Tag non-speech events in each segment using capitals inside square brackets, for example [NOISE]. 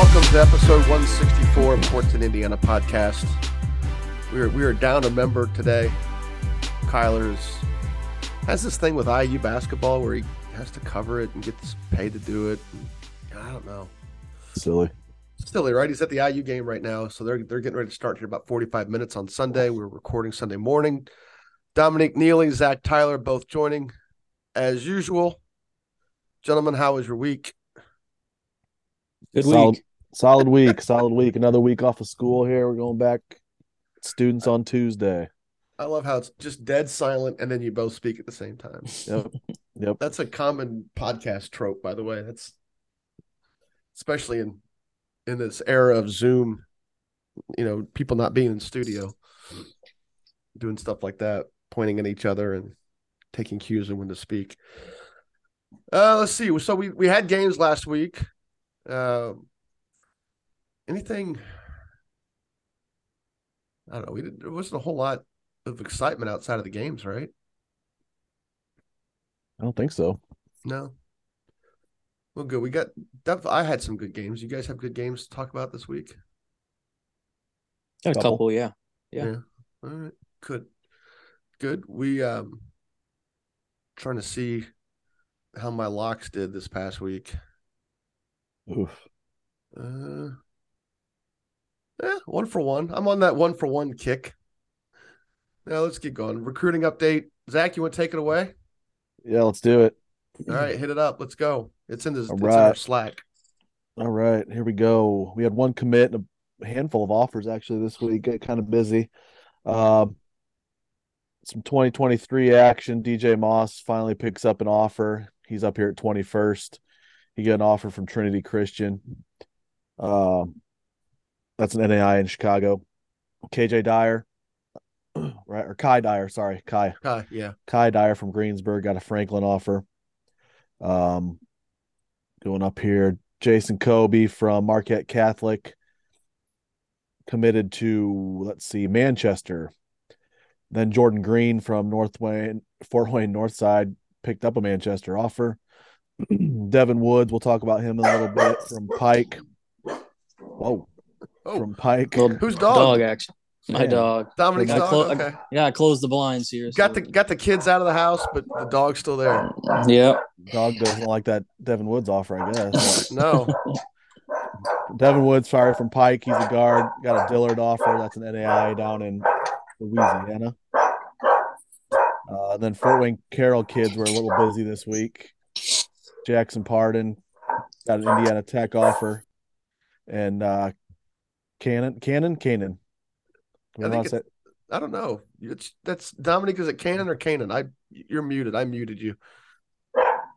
Welcome to episode 164 of Courtside Indiana podcast. We are we are down a member today. Kyler's has this thing with IU basketball where he has to cover it and gets paid to do it. I don't know. Silly. Silly, right? He's at the IU game right now, so they're they're getting ready to start here about 45 minutes on Sunday. We're recording Sunday morning. Dominic Neely, Zach Tyler, both joining as usual. Gentlemen, how was your week? Good solid, week. Solid week. solid week. Another week off of school here. We're going back. Students on Tuesday. I love how it's just dead silent and then you both speak at the same time. Yep. Yep. That's a common podcast trope, by the way. That's especially in in this era of Zoom, you know, people not being in studio, doing stuff like that, pointing at each other and taking cues on when to speak. Uh, let's see. So we we had games last week. Uh, anything? I don't know. We didn't, there wasn't a whole lot of excitement outside of the games, right? I don't think so. No. Well, good. We got. I had some good games. You guys have good games to talk about this week. Got a Couple. couple, yeah. Yeah. All right. Good. Good. We um trying to see how my locks did this past week. Oof. Uh, yeah, one for one. I'm on that one for one kick. Now let's get going. Recruiting update. Zach, you want to take it away? Yeah, let's do it. All right, hit it up. Let's go. It's in this. It's in our. Slack. All right, here we go. We had one commit and a handful of offers actually this week. Got kind of busy. Um, some 2023 action. DJ Moss finally picks up an offer. He's up here at 21st. He got an offer from Trinity Christian. Um, that's an NAIA in Chicago. KJ Dyer, [CLEARS THROAT] right? Or Kai Dyer, sorry, Kai. Hi, yeah. Kai Dyer from Greensburg got a Franklin offer. Um, going up here, Jason Kobe from Marquette Catholic committed to let's see Manchester. Then Jordan Green from North Wayne, Fort Wayne Northside picked up a Manchester offer. [CLEARS THROAT] Devin Woods, we'll talk about him in a little bit from Pike. Whoa, Oh, from Pike. Little who's dog? dog action. My Yeah. dog. Dominic's dog. clo- I- okay. Yeah, I closed the blinds here. Got so- the got the kids out of the house, but the dog's still there. Yep. Dog doesn't like that Devin Woods offer, I guess. [LAUGHS] No. Devin Woods, sorry, from Pike. He's a guard. Got a Dillard offer. That's an NAIA down in Louisiana. Uh, then Fort Wayne Carroll kids were a little busy this week. Jackson Pardon got an Indiana Tech offer, and uh, Cannon, Cannon, Cannon. I think it's- I don't know. It's that's Dominic. Is it Cannon or Cannon? I you're muted. I muted you.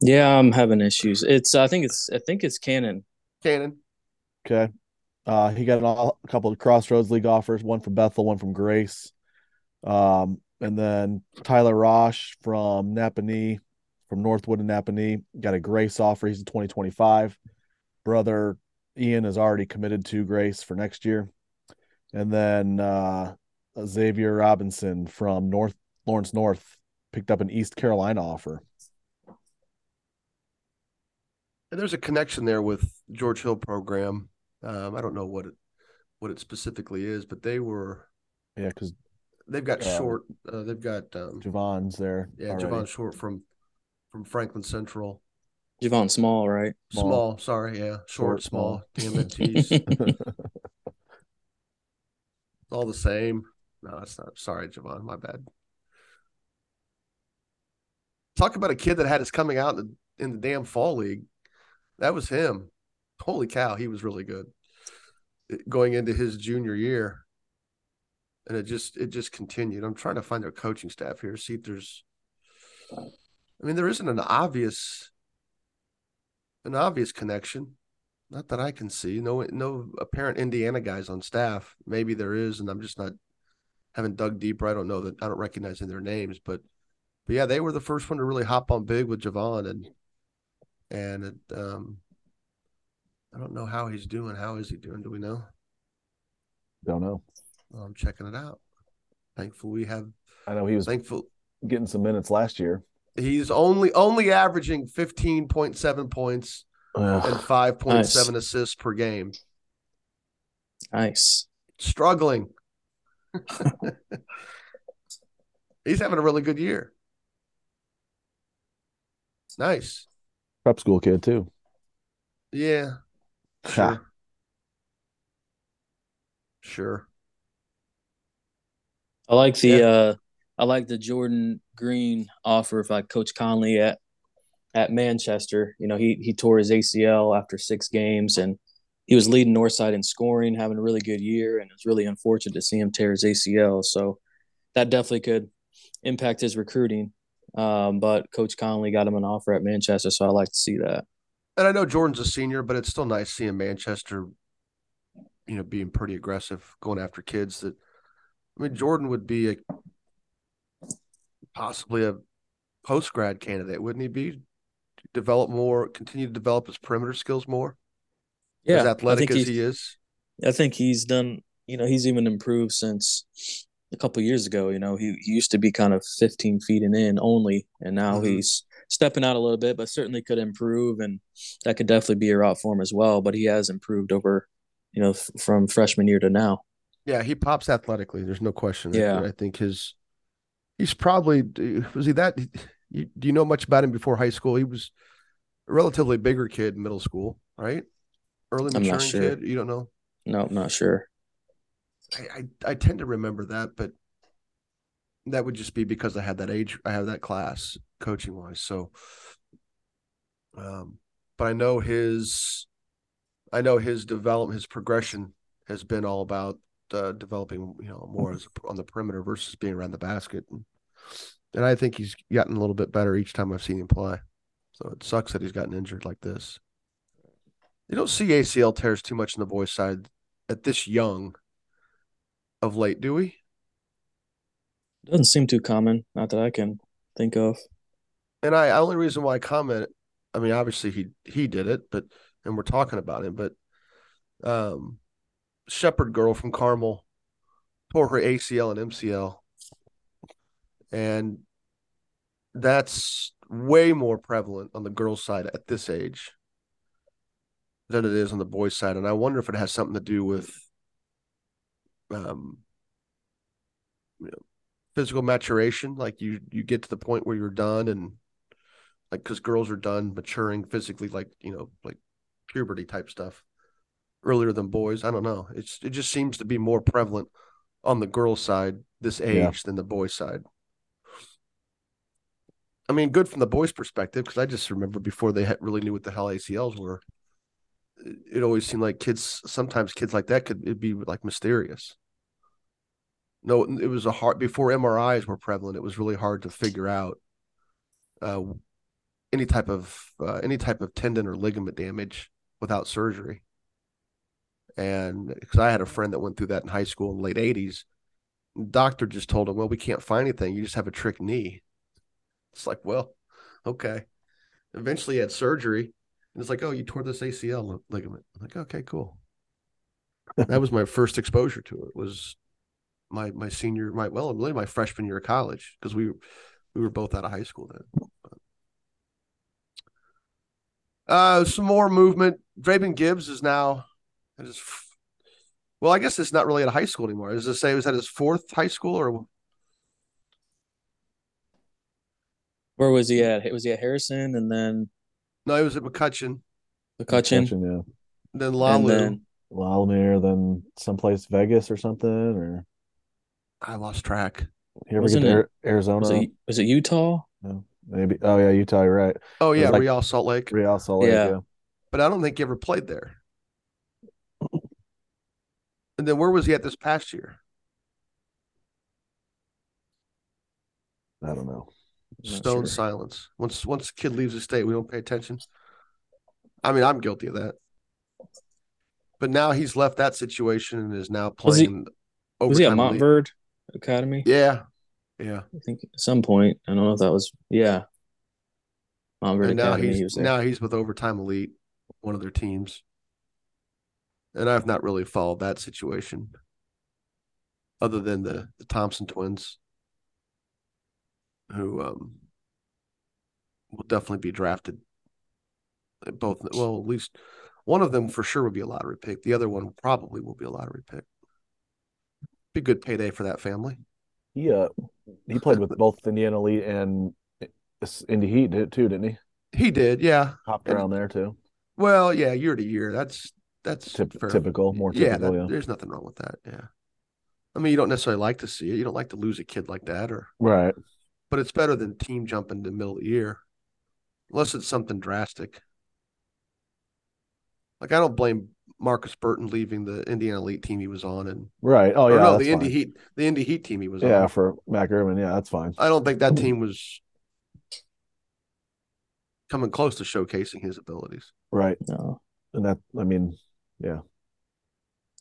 Yeah, I'm having issues. It's I think it's I think it's Canon. Cannon. Okay. Uh, he got an, all- a couple of Crossroads League offers, one from Bethel, one from Grace. Um, and then Tyler Rosh from Nappanee, from Northwood and Nappanee, got a Grace offer. He's a 2025. Brother Ian is already committed to Grace for next year. And then uh, Xavier Robinson from North Lawrence North picked up an East Carolina offer. And there's a connection there with George Hill program. Um, I don't know what it what it specifically is, but they were Yeah, because they've got Uh, short. Uh, they've got um, Javon's there. yeah, already. Javon Short from from Franklin Central. Javon Small, right? Small, Small. sorry, yeah, short, Short, small. small. Damn [LAUGHS] it, geez, all the same. No, that's not. Sorry, Javon, my bad. Talk about a kid that had his coming out in the, in the damn fall league. That was him. Holy cow, he was really good going into his junior year, and it just it just continued. I'm trying to find their coaching staff here, see if there's. I mean, there isn't an obvious an obvious connection. Not that I can see. No, no apparent Indiana guys on staff. Maybe there is, and I'm just not haven't dug deeper. I don't know that I don't recognize their names, but but yeah, they were the first one to really hop on big with Javon, and and it, um, I don't know how he's doing. How is he doing? Do we know? Don't know. Well, I'm checking it out. Thankful we have. I know he was thankful getting some minutes last year. He's only only averaging 15.7 points Ugh. and 5.7 Nice. assists per game. Nice. Struggling. [LAUGHS] He's having a really good year. Nice. Prep school kid too. Yeah. Ha. Sure. Sure. I like the Yeah. uh I like the Jordan Green offer by Coach Conley at at Manchester. You know, he he tore his ACL after six games and he was leading Northside in scoring, having a really good year, and it's really unfortunate to see him tear his ACL. So that definitely could impact his recruiting. Um, but Coach Conley got him an offer at Manchester, so I like to see that. And I know Jordan's a senior, but it's still nice seeing Manchester, you know, being pretty aggressive, going after kids that I mean, Jordan would be a possibly a post grad candidate, wouldn't he be? Develop more, continue to develop his perimeter skills more. Yeah, as athletic as he is. I think he's done. You know, he's even improved since a couple years ago. You know, he, he used to be kind of 15 feet and in only, and now Mhm. he's stepping out a little bit, but certainly could improve, and that could definitely be a route for him as well. But he has improved over, you know, f- from freshman year to now. Yeah, he pops athletically. There's no question. Yeah. I think his he's probably was he that you, do you know much about him before high school? He was a relatively bigger kid in middle school, right? Early maturing sure. kid. You don't know. No, I'm not sure. I, I I tend to remember that, but that would just be because I had that age. I have that class coaching wise. So, um, but I know his, I know his development, his progression has been all about uh, developing, you know, more as on the perimeter versus being around the basket, and, and I think he's gotten a little bit better each time I've seen him play. So it sucks that he's gotten injured like this. You don't see ACL tears too much on the boys' side at this young of late, do we? Doesn't seem too common. Not that I can think of. And I only reason why I comment, I mean, obviously he he did it, but and we're talking about him, but um, Shepherd girl from Carmel tore her ACL and MCL, and that's way more prevalent on the girls' side at this age than it is on the boys' side, and I wonder if it has something to do with um, you know, physical maturation. Like you you get to the point where you're done, and like because girls are done maturing physically, like you know, like puberty type stuff earlier than boys. I don't know. It's it just seems to be more prevalent on the girls' side this age Yeah. than the boys' side. I mean, good from the boys' perspective because I just remember before they had really knew what the hell ACLs were. It, it always seemed like kids. Sometimes kids like that could it'd be like mysterious. No, it was a hard before MRIs were prevalent. It was really hard to figure out uh, any type of uh, any type of tendon or ligament damage without surgery. And because I had a friend that went through that in high school in the late '80s, doctor just told him, "Well, we can't find anything. You just have a trick knee." It's like, well, okay. Eventually, he had surgery, and it's like, "Oh, you tore this ACL ligament." I'm like, okay, cool. that was my first exposure to it. Was my my senior, my well, really my freshman year of college because we we were both out of high school then. Uh, some more movement. Draven Gibbs is now, it is, well, I guess it's not really at a high school anymore. Does it say was that his fourth high school or Where was he at? Was he at Harrison and then no? He was at McCutcheon, McCutcheon? yeah. then And Lalu. then La Lumiere, then someplace Vegas or something, or I lost track. you ever Wasn't get to it- Arizona? was it was it Utah? Maybe. Oh yeah, Utah. You're right. Oh yeah, like- Real Salt Lake. Real Salt Lake. Yeah. Yeah. but I don't think he ever played there. And then where was he at this past year? I don't know. I'm Stone sure. silence. Once once a kid leaves the state, we don't pay attention. I mean, I'm guilty of that. But now he's left that situation and is now Was he- playing. Was he at overtime elite. Montverde Academy? Yeah, yeah. I think at some point. I don't know if that was yeah. Montverde And now Academy. he's he was now he's with overtime elite, one of their teams. And I've not really followed that situation, other than the the Thompson twins, who um will definitely be drafted. Uh, Both well, at least one of them for sure would be a lottery pick. The other one probably will be a lottery pick. Be good payday for that family. He uh he played with both Indiana Elite and Indy Heat did too, didn't he? He did, yeah. Hopped And- around there too. Well, yeah, year to year. That's that's Typ- typical, more yeah, typical. that- Yeah, there's nothing wrong with that. Yeah. I mean, you don't necessarily like to see it. You don't like to lose a kid like that, or right. but it's better than team jumping in the middle of the year, unless it's something drastic. Like I don't blame Marcus Burton leaving the Indiana Elite team he was on, and Right. Oh yeah, no, the Indy. Heat, the Indy Heat team he was Yeah, on. for Mac Irvin. Yeah, that's fine. I don't think that [CLEARS THROAT] team was coming close to showcasing his abilities. Right. No. And that I mean,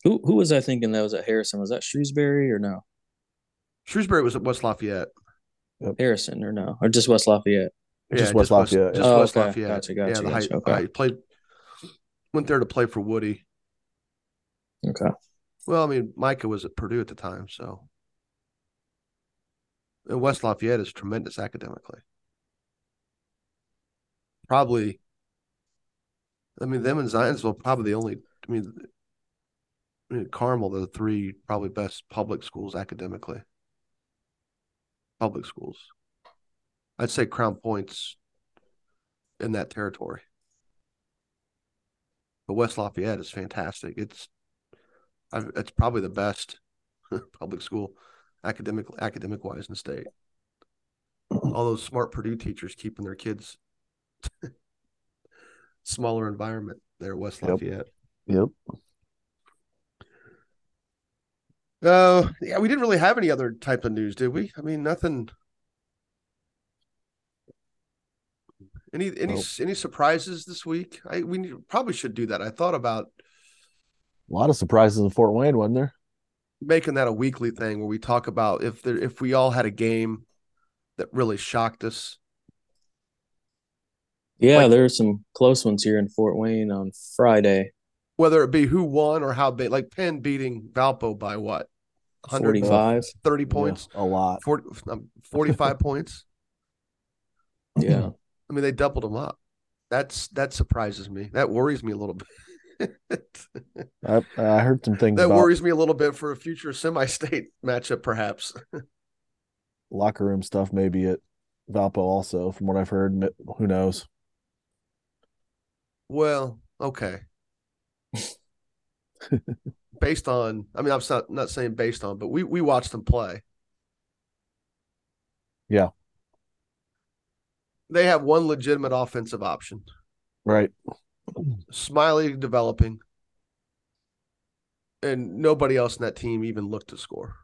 Who who was I thinking that was at Harrison? Was that Shrewsberry or no? Shrewsberry was at West Lafayette. Harrison or no? Or just West Lafayette? Just West Lafayette, Just yeah. Oh, West okay. Lafayette. Gotcha, gotcha, yeah, the gotcha. high, Okay. high- played. Went there to play for Woody. Okay. Well, I mean, Micah was at Purdue at the time, so. And West Lafayette is tremendous academically. Probably, I mean, them and Zionsville probably the only. I mean, I mean, Carmel, the three probably best public schools academically. Public schools, I'd say Crown Point's in that territory. But West Lafayette is fantastic. It's I've, it's probably the best [LAUGHS] public school academic academic wise in the state. All those smart Purdue teachers keeping their kids [LAUGHS] smaller environment there at West Yep. Lafayette. Yep. Uh, yeah, we didn't really have any other type of news, did we? I mean, nothing. Any any Nope. any surprises this week? I we need- probably should do that. I thought about A lot of surprises in Fort Wayne, wasn't there? making that a weekly thing where we talk about if there if we all had a game that really shocked us. Yeah, Like- there are some close ones here in Fort Wayne on Friday. Whether it be who won or how big, like Penn beating Valpo by what, 130 45. points, Yeah, a lot. 40, um, 45 [LAUGHS] points. Yeah. I mean, they doubled them up. That's that surprises me. That worries me a little bit. [LAUGHS] I, I heard some things that about worries me a little bit for a future semi-state [LAUGHS] matchup, perhaps. locker room stuff, maybe at Valpo also, from what I've heard. Who knows? Well, okay. Based on, I mean, I'm not not saying based on, but we we watched them play. Yeah. They have one legitimate offensive option. Right. Smiley developing, and nobody else in that team even looked to score.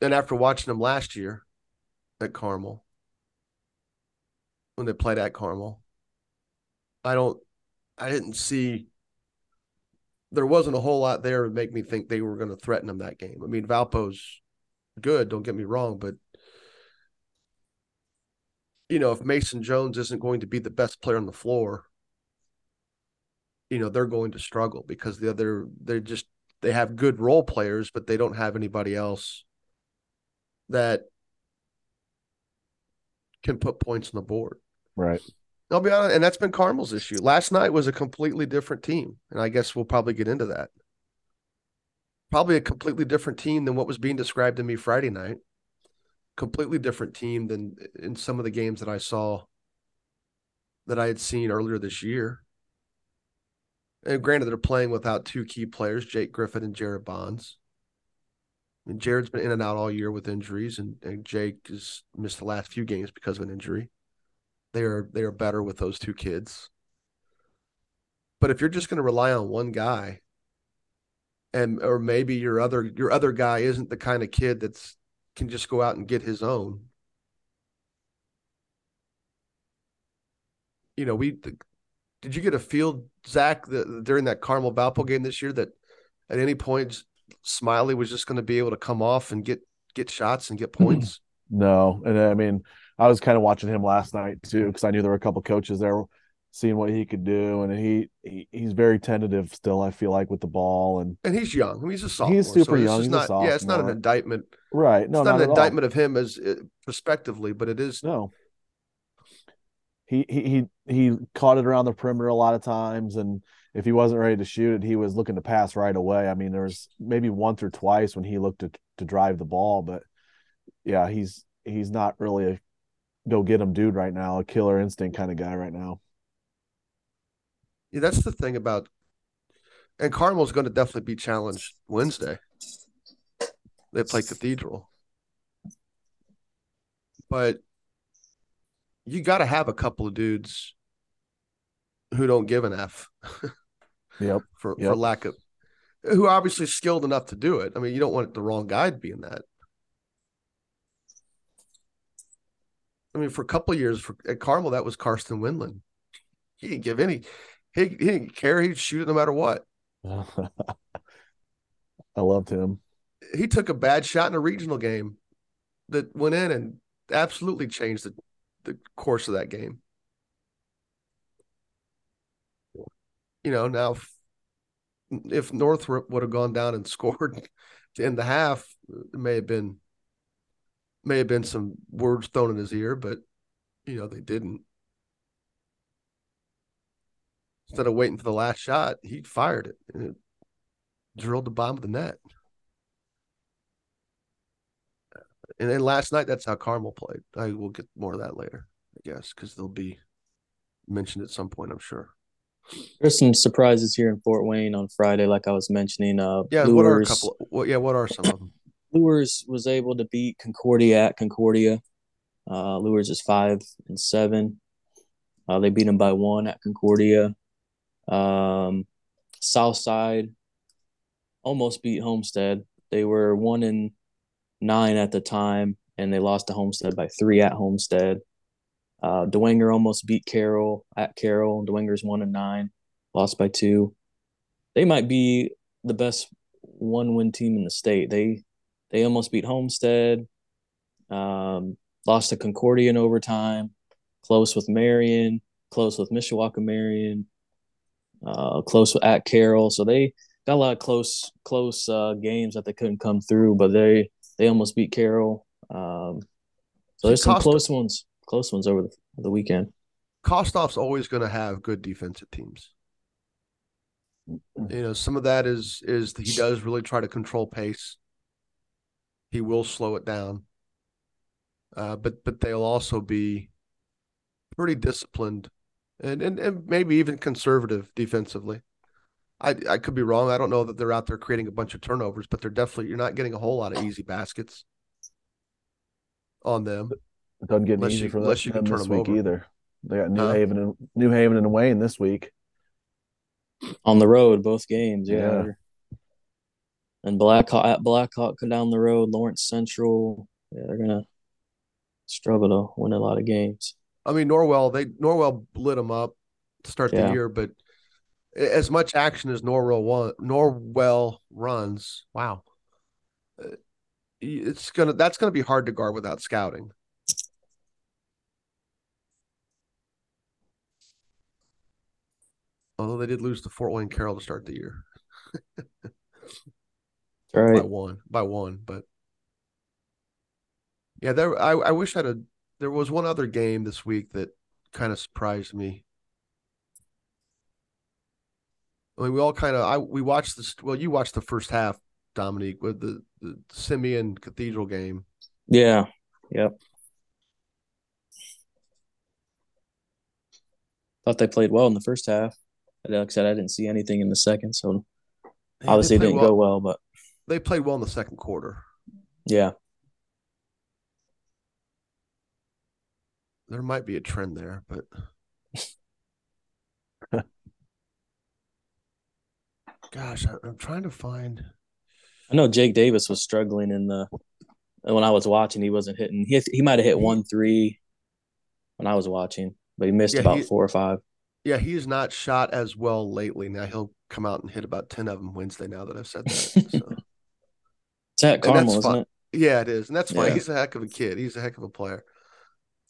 And after watching them last year at Carmel, when they played at Carmel, I don't, I didn't see. There wasn't a whole lot there to make me think they were going to threaten them that game. I mean, Valpo's good, don't get me wrong, but you know, if Mason Jones isn't going to be the best player on the floor, you know, they're going to struggle because the other they're just they have good role players, but they don't have anybody else that can put points on the board. Right. I'll be honest, and that's been Carmel's issue. Last night was a completely different team, and I guess we'll probably get into that. Probably a completely different team than what was being described to me Friday night. Completely different team than in some of the games that I saw that I had seen earlier this year. And granted, they're playing without two key players, Jake Griffin and Jared Bonds. Jared's been in and out all year with injuries, and, and Jake has missed the last few games because of an injury. They are they are better with those two kids. But if you're just going to rely on one guy, and or maybe your other your other guy isn't the kind of kid that's can just go out and get his own. you know, we did you get a feel, Zach, that during that Carmel Valpo game this year that at any point Smiley was just going to be able to come off and get get shots and get mm-hmm. points? No, and I mean, I was kind of watching him last night too because I knew there were a couple coaches there seeing what he could do, and he, he he's very tentative still. I feel like with the ball, and and he's young. I mean, he's a sophomore. He's super so young. He's not, yeah, it's not an indictment. Right? No, it's not, not an indictment all. of him as uh, prospectively, but it is. No. He he he he caught it around the perimeter a lot of times, and if he wasn't ready to shoot it, he was looking to pass right away. I mean, there was maybe once or twice when he looked to to drive the ball, but yeah, he's he's not really a go get him dude right now, a killer instinct kind of guy right now. Yeah, that's the thing about, and Carmel's going to definitely be challenged Wednesday. They play Cathedral, but you got to have a couple of dudes who don't give an f. [LAUGHS] yep. For yep. for lack of, who are obviously skilled enough to do it. I mean, you don't want the wrong guy to be in that. I mean, for a couple years for at Carmel, that was Karsten Windland. He didn't give any. He, he didn't care. He'd shoot it no matter what. [LAUGHS] I loved him. He took a bad shot in a regional game that went in and absolutely changed the, the course of that game. You know, now if, if Northrop would have gone down and [LAUGHS] scored to end the half, it may have been may have been some words thrown in his ear, but you know, they didn't. Instead of waiting for the last shot, he fired it and it drilled the bottom of the net. And then last night, that's how Carmel played. I will get more of that later, I guess, because they'll be mentioned at some point, I'm sure. There's some surprises here in Fort Wayne on Friday, like I was mentioning. Uh, yeah, Luers, what are a couple? What, yeah, what are some of them? Luers was able to beat Concordia at Concordia. Uh, Luers is five and seven. Uh, they beat them by one at Concordia. Um, Southside almost beat Homestead. They were one and nine at the time, and they lost to Homestead by three at Homestead. Uh, almost beat Carroll at Carroll. Dwenger's one and nine, lost by two. They might be the best one-win team in the state. They they almost beat Homestead. Um, lost to Concordia in overtime. Close with Marion. Close with Mishawaka Marion. Uh, close at Carroll. So they got a lot of close close uh, games that they couldn't come through, but they they almost beat Carroll. Um, so there's some close ones, close ones over the, the weekend. Kostoff's always going to have good defensive teams. You know, some of that is is he does really try to control pace. He will slow it down. Uh, but but they'll also be pretty disciplined and, and, and maybe even conservative defensively. I I could be wrong. I don't know that they're out there creating a bunch of turnovers, but they're definitely you're not getting a whole lot of easy baskets on them. It doesn't get easy you, for unless you can turn this them week over. either. They got New huh? Haven and New Haven and Wayne this week. On the road, both games, yeah. yeah and Blackhawk at Blackhawk come down the road, Lawrence Central. Yeah, they're gonna struggle to win a lot of games. I mean, Norwell they Norwell lit them up to start yeah. the year, but as much action as Norwell one, Norwell runs, wow, uh, it's gonna that's gonna be hard to guard without scouting. Although they did lose to Fort Wayne Carroll to start the year. [LAUGHS] right. by one, by one. But yeah, there. I I wish I'd. Have, there was one other game this week that kind of surprised me. I mean, we all kind of. I we watched this. Well, you watched the first half, Dominique, with the the Simeon Cathedral game. Yeah. Yep. Thought they played well in the first half. Like I said, I didn't see anything in the second, so obviously it didn't well. go well. But they played well in the second quarter. Yeah. There might be a trend there, but [LAUGHS] gosh, I, am trying to find. I know Jake Davis was struggling in the when I was watching. He wasn't hitting. He he might have hit one three when I was watching. but he missed Yeah, about he- four or five. Yeah, he's not shot as well lately. Now he'll come out and hit about ten of them Wednesday. Now that I've said that, so. [LAUGHS] It's at Carmel, that's isn't fun. it? yeah, it is, and that's why Yeah. He's a heck of a kid. He's a heck of a player.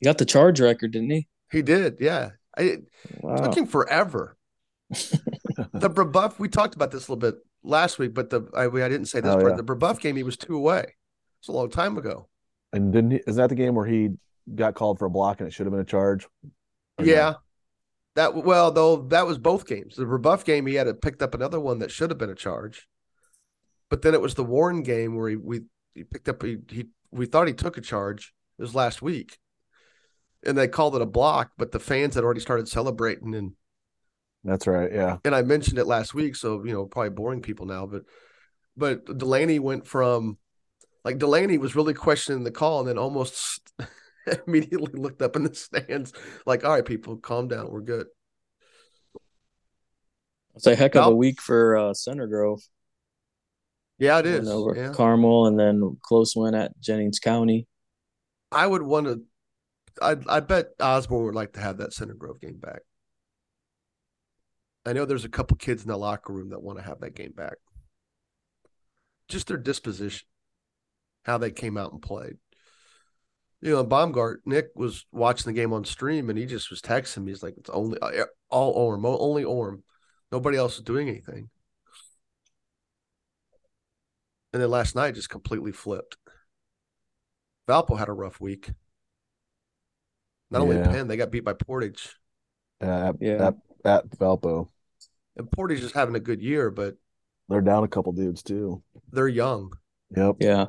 He got the charge record, didn't he? He did, yeah. I, Wow. took him forever. [LAUGHS] the Brebeuf, we talked about this a little bit last week, but the I, I didn't say this Oh, part. yeah. The Brebeuf game, he was two away. It's a long time ago. And didn't he, is that the game where he got called for a block and it should have been a charge? Or no? Yeah. That well, though that was both games. The rebuff game, he had it picked up another one that should have been a charge, but then it was the Warren game where he we he picked up he, he we thought he took a charge. It was last week, and they called it a block, but the fans had already started celebrating and That's right. Yeah. and I mentioned it last week, so you know probably boring people now, but but Delaney went from like Delaney was really questioning the call and then almost [LAUGHS] immediately looked up in the stands like, all right, people, calm down, we're good. It's a heck of a week for uh, Center Grove. Yeah, it Win over Yeah. Carmel, and then close win at Jennings County. I would want to. I I bet Osborne would like to have that Center Grove game back. I know there's a couple kids in the locker room that want to have that game back. Just their disposition, how they came out and played. You know, Baumgart, Nick was watching the game on stream and he just was texting me. He's like, it's only uh, all Orm, only Orm. Nobody else is doing anything. And then last night just completely flipped. Valpo had a rough week. Not only Penn, they got beat by Portage. At, Yeah. at, at Valpo. And Portage is having a good year, but They're down a couple dudes too. they're young. Yep. Yeah,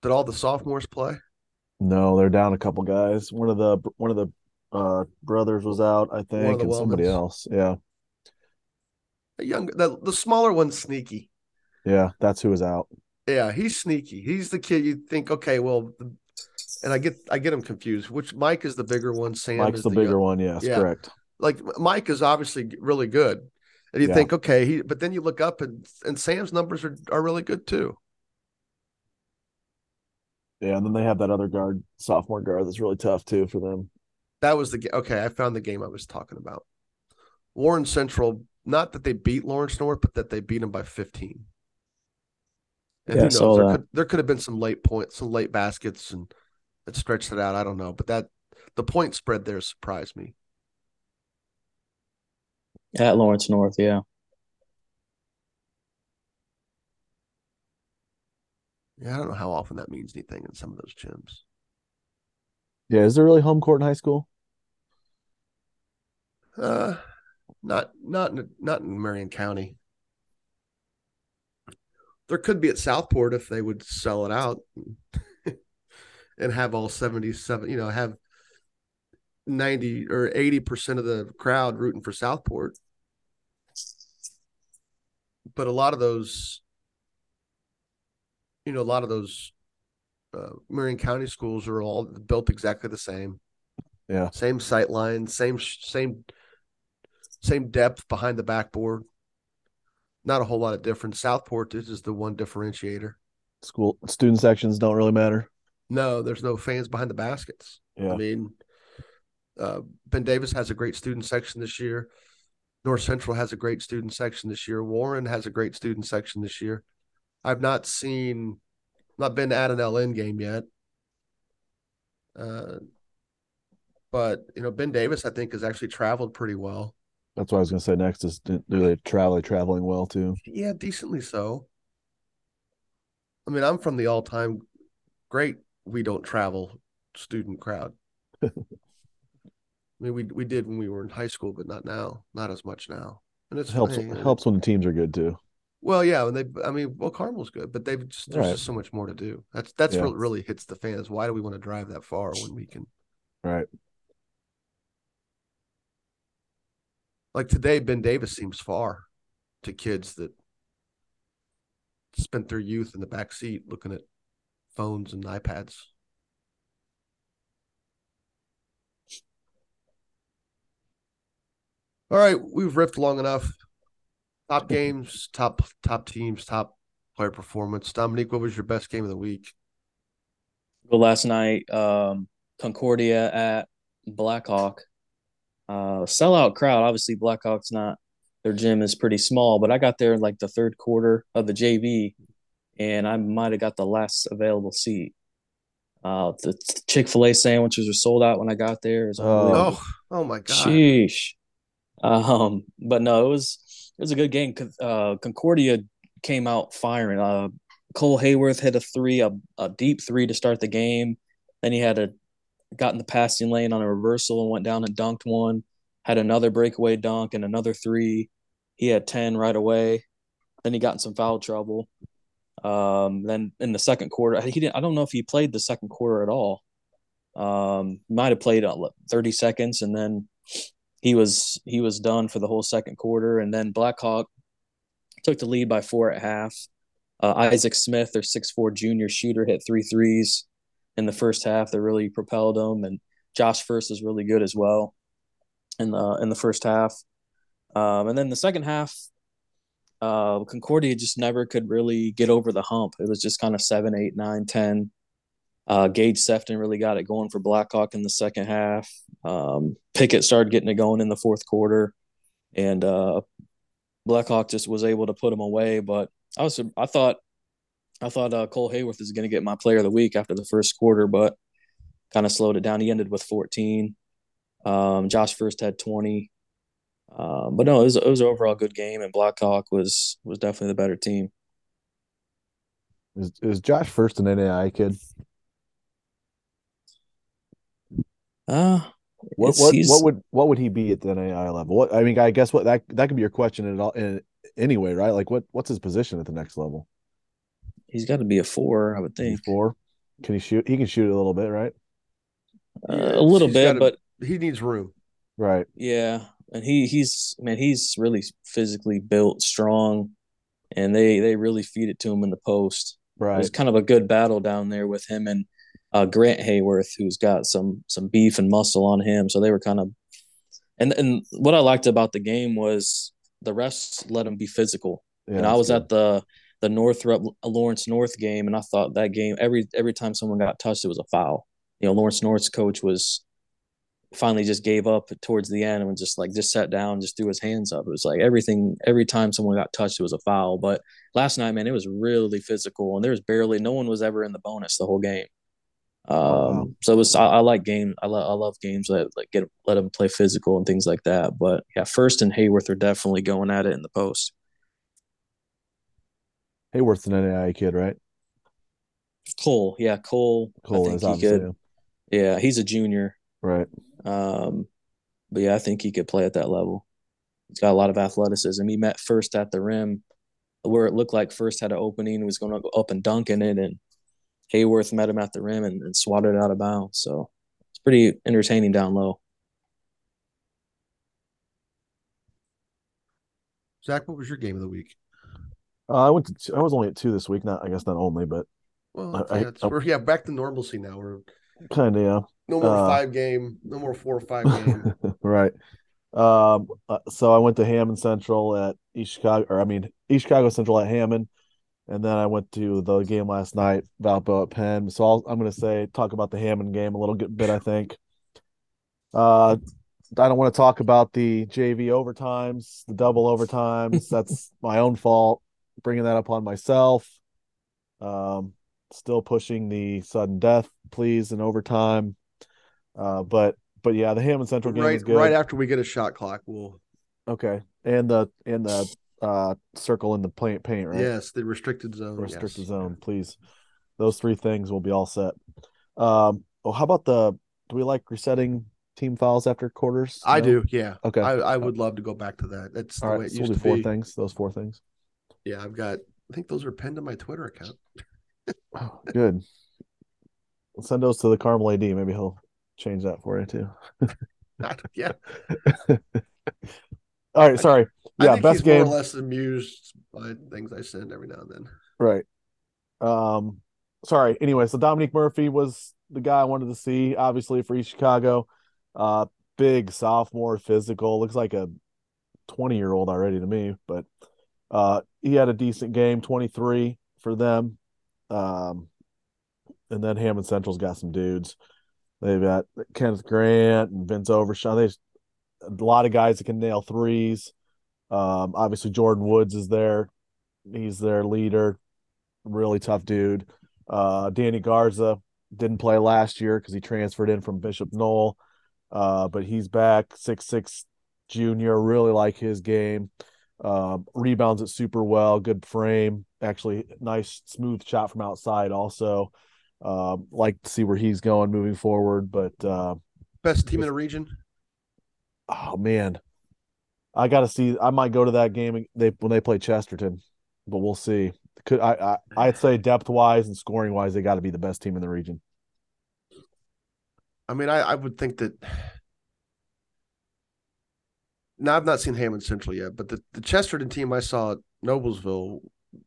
Did all the sophomores play? No, they're down a couple guys. One of the one of the uh brothers was out, I think, the and somebody else. Yeah. The young, the, the smaller one's sneaky. Yeah, that's who was out. Yeah, he's sneaky. He's the kid you think, okay, well, and I get I get him confused. Which Mike is the bigger one? Sam Mike's is the bigger one, yes, Yeah. correct. Like Mike is obviously really good, and you Yeah. think, okay, he. But then you look up and and Sam's numbers are are really good too. Yeah, and then they have that other guard, sophomore guard that's really tough too for them. That was the okay. I found the game I was talking about. Warren Central, not that they beat Lawrence North, but that they beat them by 15. And Yeah, who knows? There could, there could have been some late points, some late baskets, and it stretched it out. I don't know, but that the point spread there surprised me. at Lawrence North. Yeah, Yeah, I don't know how often that means anything in some of those gyms. Yeah, is there really home court in high school? Uh, not not in, not in Marion County. There could be at Southport if they would sell it out [LAUGHS] and have all 77, you know, have 90 or 80% of the crowd rooting for Southport. But a lot of those, you know, a lot of those uh, Marion County schools are all built exactly the same Yeah. same sight line, same same same depth behind the backboard. Not a whole lot of difference. Southport is just the one differentiator. School student sections don't really matter. No, there's no fans behind the baskets. Yeah. I mean, uh, Ben Davis has a great student section this year. North Central has a great student section this year. Warren has a great student section this year. I've not seen, not been at an LN game yet. Uh, but you know, Ben Davis, I think, has actually traveled pretty well. That's what I was gonna say next is do they travel traveling well too? Yeah, decently so. I mean, I'm from the all-time great. We don't travel student crowd. [LAUGHS] I mean, we we did when we were in high school, but not now. Not as much now. And It helps hey, helps when the teams are good too. Well, yeah, and they. I mean, well, Carmel's good, but they've just there's Right. just so much more to do. That's that's Yeah. what really hits the fans. Why do we want to drive that far when we can? Right. Like today, Ben Davis seems far to kids that spent their youth in the back seat looking at phones and iPads. All right, we've riffed long enough. Top games, top top teams, top player performance. Dominique, what was your best game of the week? well, last night, um, Concordia at Blackhawk. Uh, sellout crowd. Obviously, Blackhawks not their gym is pretty small, but I got there in like the third quarter of the JV, and I might have got the last available seat. Uh, the Chick Fil A sandwiches were sold out when I got there. It oh, oh my god! Sheesh. Um, but no, it was it was a good game. Uh, Concordia came out firing. Uh, Cole Hayworth hit a three, a, a deep three to start the game. Then he had a got in the passing lane on a reversal and went down and dunked one. Had another breakaway dunk and another three. He had ten right away. Then he got in some foul trouble. Um, then in the second quarter, he didn't. I don't know if he played the second quarter at all. Um, might have played uh, thirty seconds, and then he was he was done for the whole second quarter. And then Blackhawk took the lead by four at half. Uh, Isaac Smith, their six four junior shooter, hit three threes in the first half that really propelled them, and Josh First is really good as well in the in the first half. Um, and then the second half, uh, Concordia just never could really get over the hump. It was just kind of seven, eight, nine, ten. Uh, Gage Sefton really got it going for Blackhawk in the second half. Um, Pickett started getting it going in the fourth quarter, and uh, Blackhawk just was able to put them away. But I was, I thought, I thought uh, Cole Hayworth is going to get my Player of the Week after the first quarter, but kind of slowed it down. He ended with 14. Um, Josh First had 20. Um, but no, it was, it was an overall good game, and Blackhawk was was definitely the better team. Is is Josh First an NAIA kid? Uh what what, what would what would he be at the NAIA level? What I mean, I guess what that that could be your question at all in, anyway, right? Like what what's his position at the next level? He's got to be a four, I would think. Four. Can he shoot? He can shoot a little bit, right? Uh, a little bit, gotta, but he needs room. Right. Yeah, and he he's man, he's really physically built, strong, and they they really feed it to him in the post. Right. It's kind of a good battle down there with him and uh, Grant Hayworth, who's got some some beef and muscle on him. So they were kind of, and and what I liked about the game was the refs let him be physical. Yeah, and I was good. at the the Northrop Lawrence North game, and I thought that game every every time someone got touched, it was a foul. You know, Lawrence North's coach was finally just gave up towards the end and just like just sat down, just threw his hands up. It was like everything. Every time someone got touched, it was a foul. But last night, man, it was really physical, and there was barely no one was ever in the bonus the whole game. Um, wow. so it was I, I like games. I, love I love games that like get let them play physical and things like that. But yeah, First and Hayworth are definitely going at it in the post. Hayworth's an NAIA kid, right? Cole, yeah, Cole. Cole I think he could. Yeah, he's a junior. Right. Um, but yeah, I think he could play at that level. He's got a lot of athleticism. He met first at the rim, where it looked like first had an opening, was going to go up and dunk in it, and Hayworth met him at the rim and, and swatted it out of bounds. So it's pretty entertaining down low. Zach, what was your game of the week? Uh, I went to. I was only at two this week. Not, I guess, not only, but well, I, yeah, I, we're yeah back to normalcy now. We're kind of yeah. No more uh, five game. No more four or five [LAUGHS] game. right. Um. Uh, so I went to Hammond Central at East Chicago, or I mean East Chicago Central at Hammond and then I went to the game last night, Valpo at Penn. So i am going to say talk about the Hammond game a little bit. I think. Uh, I don't want to talk about the JV overtimes, the double overtimes. That's my own fault. Bringing that up on myself. Um, still pushing the sudden death please in overtime. Uh, but but yeah, the Hammond Central game right, is good. Right after we get a shot clock, we'll. Okay, and the and the uh, circle in the paint, paint, right? Yes, the restricted zone. Restricted yes. zone, please. Those three things will be all set. Um, oh, how about the? Do we like resetting team files after quarters? I know? do. Yeah. Okay. I, I would love to go back to that. That's the all way right, it used to four be. things. Those four things. Yeah, I've got. I think those are pinned to my Twitter account. oh, [LAUGHS] good. We'll send those to the Carmel AD. Maybe he'll change that for you too. [LAUGHS] yeah. [LAUGHS] All right, sorry. Yeah, best game. More or less amused by things I send every now and then. Right. Um. Sorry. Anyway, so Dominique Murphy was the guy I wanted to see, obviously for East Chicago. Uh, big sophomore, physical. Looks like a twenty-year-old already to me, but uh, he had a decent game, twenty-three for them. Um, and then Hammond Central's got some dudes They've got Kenneth Grant and Vince Overshawn. There's a lot of guys that can nail threes. Um, obviously, Jordan Woods is there. He's their leader. Really tough dude. Uh, Danny Garza didn't play last year because he transferred in from Bishop Noll, uh, but he's back. Six six junior. Really like his game. Uh, rebounds it super well. Good frame. Actually, nice smooth shot from outside. Also, uh, like to see where he's going moving forward. But uh, best team in the region. Oh man, I got to see. I might go to that game. They when they play Chesterton, but we'll see. Could I? I I'd say depth wise and scoring wise, they got to be the best team in the region. I mean, I, I would think that. Now I've not seen Hammond Central yet, but the, the Chesterton team I saw at Noblesville. I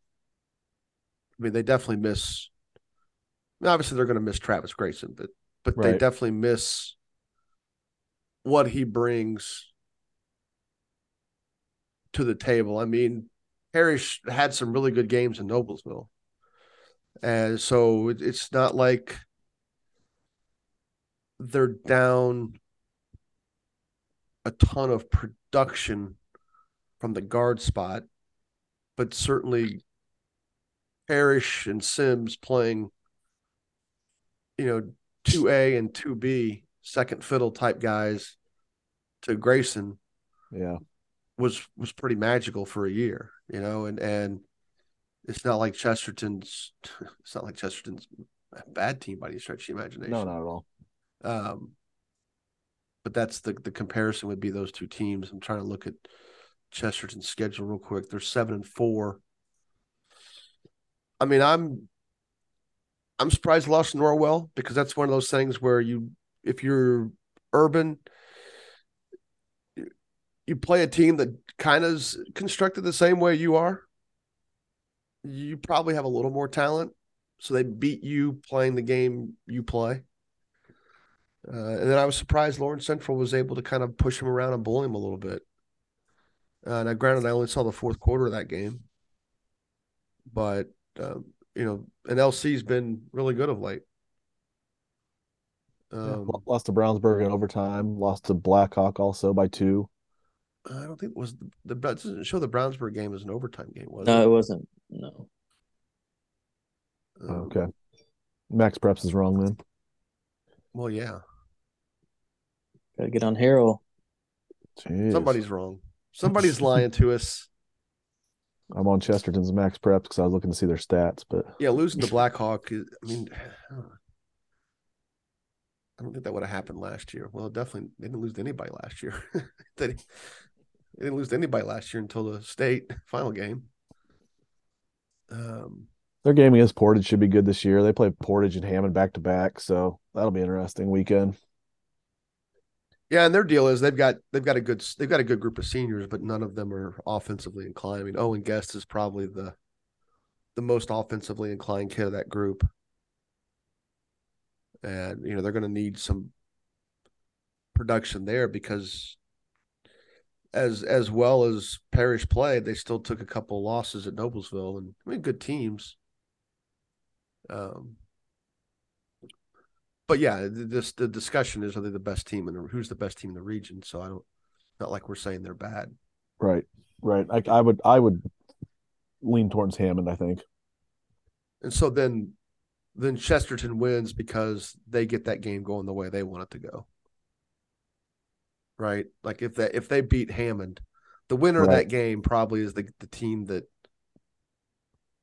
mean, they definitely miss. I mean, obviously, they're going to miss Travis Grayson, but but right. they definitely miss what he brings to the table. I mean, Parrish had some really good games in Noblesville. And so it, it's not like they're down a ton of production from the guard spot, but certainly Parrish and Sims playing, you know, 2A and 2B, second fiddle type guys to Grayson. Yeah. Was was pretty magical for a year, you know, and and it's not like Chesterton's it's not like Chesterton's a bad team by any stretch of the imagination. No, not at all. Um, but that's the the comparison would be those two teams. I'm trying to look at Chesterton's schedule real quick. They're seven and four. I mean, I'm I'm surprised lost Norwell because that's one of those things where you if you're urban, you play a team that kind of is constructed the same way you are. You probably have a little more talent, so they beat you playing the game you play. Uh, and then I was surprised Lawrence Central was able to kind of push him around and bully him a little bit. Uh, now, granted, I only saw the fourth quarter of that game, but um, you know, and LC's been really good of late. Um, yeah, lost to Brownsburg in overtime. Lost to Blackhawk also by two. I don't think it was the, the doesn't show the Brownsburg game as an overtime game, was no, it? No, it wasn't. No. Um, okay. Max Preps is wrong then. Well, yeah. Gotta get on Harold. Jeez. Somebody's wrong. Somebody's lying to us. I'm on Chesterton's max preps because I was looking to see their stats, but yeah, losing to Blackhawk. I mean, I don't think that would have happened last year. Well, definitely they didn't lose to anybody last year. [LAUGHS] they, they didn't lose to anybody last year until the state final game. Um, their game against Portage should be good this year. They play Portage and Hammond back to back, so that'll be interesting weekend. Yeah, and their deal is they've got they've got a good they've got a good group of seniors, but none of them are offensively inclined. I mean, Owen Guest is probably the the most offensively inclined kid of that group, and you know they're going to need some production there because as as well as Parrish played, they still took a couple losses at Noblesville, and I mean good teams. Um, but yeah, this the discussion is are they the best team and who's the best team in the region? So I don't not like we're saying they're bad. Right, right. I, I would I would lean towards Hammond. I think. And so then, then Chesterton wins because they get that game going the way they want it to go. Right, like if that if they beat Hammond, the winner right. of that game probably is the the team that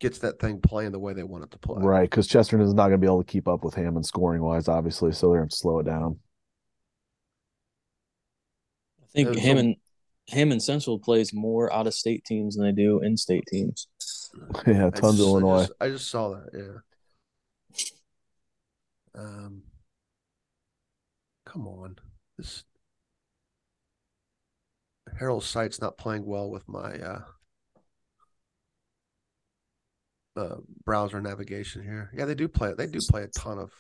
gets that thing playing the way they want it to play. Right, because Chesterton is not going to be able to keep up with Hammond scoring wise, obviously, so they're going to slow it down. I think Hammond Hammond Central plays more out of state teams than they do in state teams. [LAUGHS] Yeah, tons just, of Illinois. I just, I just, saw that. Yeah. Um. Come on, this Harold site's not playing well with my uh uh, browser navigation here. Yeah, they do play. They do play a ton of.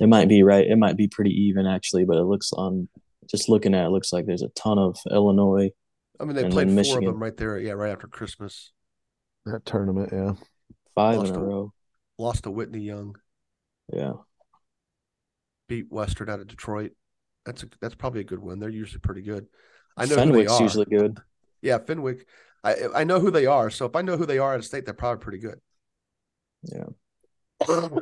It might be right. It might be pretty even actually, but it looks on just looking at it looks like there's a ton of Illinois. I mean, they played four Michigan. of them right there. Yeah, right after Christmas. That tournament, yeah, five lost in a to, row. Lost to Whitney Young. Yeah. beat Western out of Detroit. That's a, that's probably a good win. They're usually pretty good. I know Fenwick's usually good. Yeah, Fenwick. I I know who they are. So if I know who they are at a state, they're probably pretty good. Yeah. [COUGHS]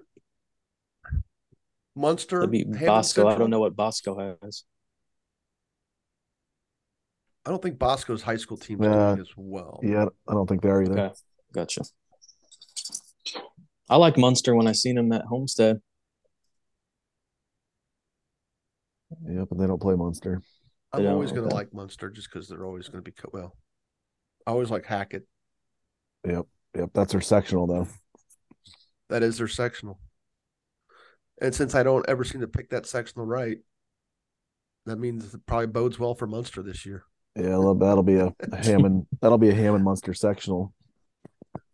Munster. That'd Bosco. I don't know what Bosco has. I don't think Bosco's high school team's Yeah. as well. Yeah, I don't think they are either. Okay. Gotcha. I like Munster when I seen him at Homestead. Yeah, but they don't play Munster. I'm always going to like Munster just because they're always going to be co- well. I always like Hackett. Yep, yep. That's their sectional though. That is their sectional. And since I don't ever seem to pick that sectional right, that means it probably bodes well for Munster this year. Yeah, that'll, be a, Hammond. [LAUGHS] That'll be a Hammond Munster sectional.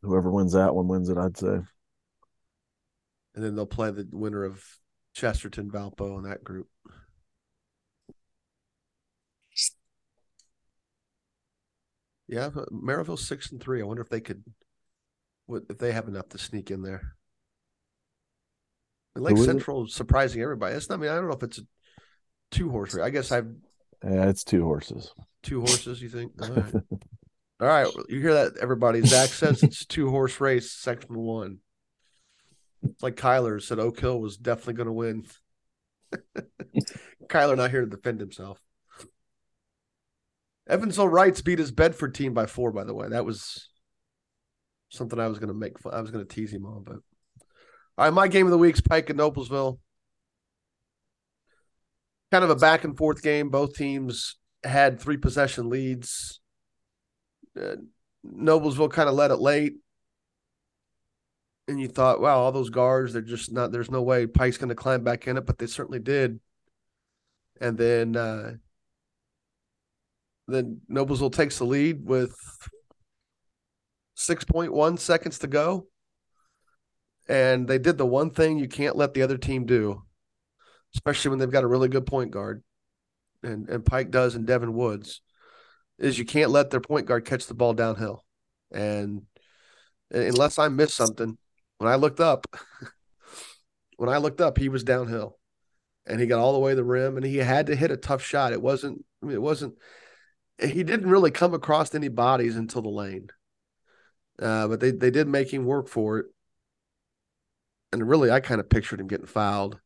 Whoever wins that one wins it. I'd say. And then they'll play the winner of Chesterton, Valpo, and that group. Yeah, but Merrillville's six and three. I wonder if they could, what if they have enough to sneak in there. And Lake Who is it? Central surprising everybody. That's not, I mean, I don't know if it's a two horse race. I guess I've Yeah, it's two horses. two horses. You think? [LAUGHS] All right. All right, you hear that, everybody? Zach says [LAUGHS] it's two horse race, section one. It's like Kyler said, Oak Hill was definitely going to win. [LAUGHS] Kyler not here to defend himself. Evansville Reitz beat his Bedford team by four. By the way, that was something I was going to make. Fun. I was going to tease him on, but all right. My game of the week's Pike and Noblesville. Kind of a back and forth game. Both teams had three possession leads. Uh, Noblesville kind of led it late. And you thought, wow, all those guards, they're just not, there's no way Pike's going to climb back in it, but they certainly did. And then, uh, then Noblesville takes the lead with 6.1 seconds to go. And they did the one thing you can't let the other team do, especially when they've got a really good point guard. And, and Pike does and Devin Woods is you can't let their point guard catch the ball downhill. And unless I missed something, when I looked up, [LAUGHS] when I looked up, he was downhill and he got all the way to the rim and he had to hit a tough shot. It wasn't, I mean, it wasn't, he didn't really come across any bodies until the lane. Uh, but they, they did make him work for it. And really, I kind of pictured him getting fouled,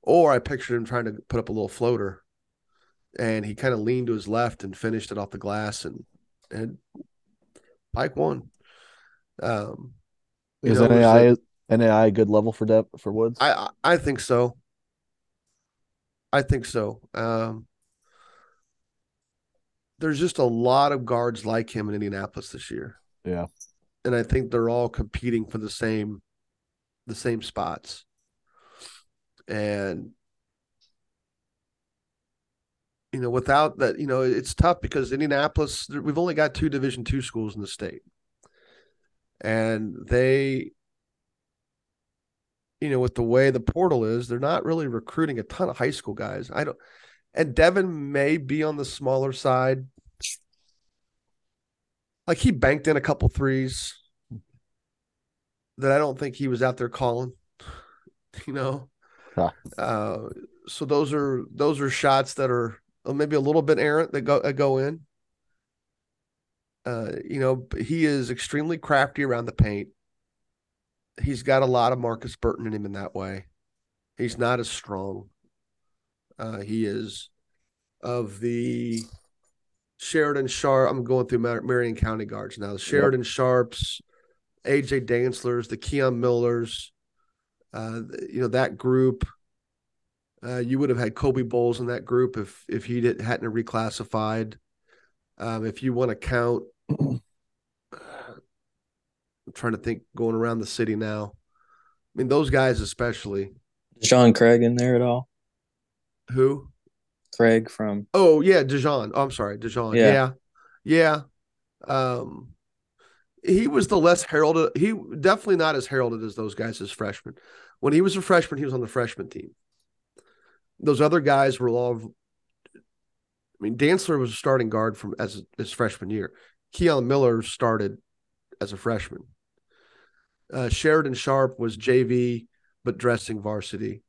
or I pictured him trying to put up a little floater and he kind of leaned to his left and finished it off the glass and and Pike won. Um, Is know, was NAI NAI a good level for depth for Woods? I I think so. I think so. Um, there's just a lot of guards like him in Indianapolis this year, yeah, and I think they're all competing for the same the same spots. And you know, without that, you know, it's tough because Indianapolis, we've only got two Division two schools in the state, and they, you know, with the way the portal is, they're not really recruiting a ton of high school guys. I don't, and Devin may be on the smaller side. Like he banked in a couple threes that I don't think he was out there calling, [LAUGHS] you know. Huh. Uh, so those are those are shots that are uh, maybe a little bit errant that go that go in. Uh, you know, he is extremely crafty around the paint. He's got a lot of Markus Burton in him in that way. He's not as strong. Uh, he is of the Sheridan Sharp. I'm going through Mar- Marion County guards now. The Sheridan Sharps, AJ Dantzlers, the Keon Millers, uh, you know that group. Uh, you would have had Kobe Bowles in that group if if he did, hadn't reclassified. Um, if you want to count, [CLEARS THROAT] I'm trying to think going around the city now. I mean, those guys especially. Sean Craig in there at all? Who? Craig from Oh yeah, Dijon. Oh, I'm sorry, Dijon. Yeah. yeah, yeah. Um, he was the less heralded. He definitely not as heralded as those guys as freshmen. When he was a freshman, he was on the freshman team. Those other guys were all. I mean, Dantzler was a starting guard from as his freshman year. Keon Miller started as a freshman. Uh, Sheridan Sharp was JV, but dressing varsity.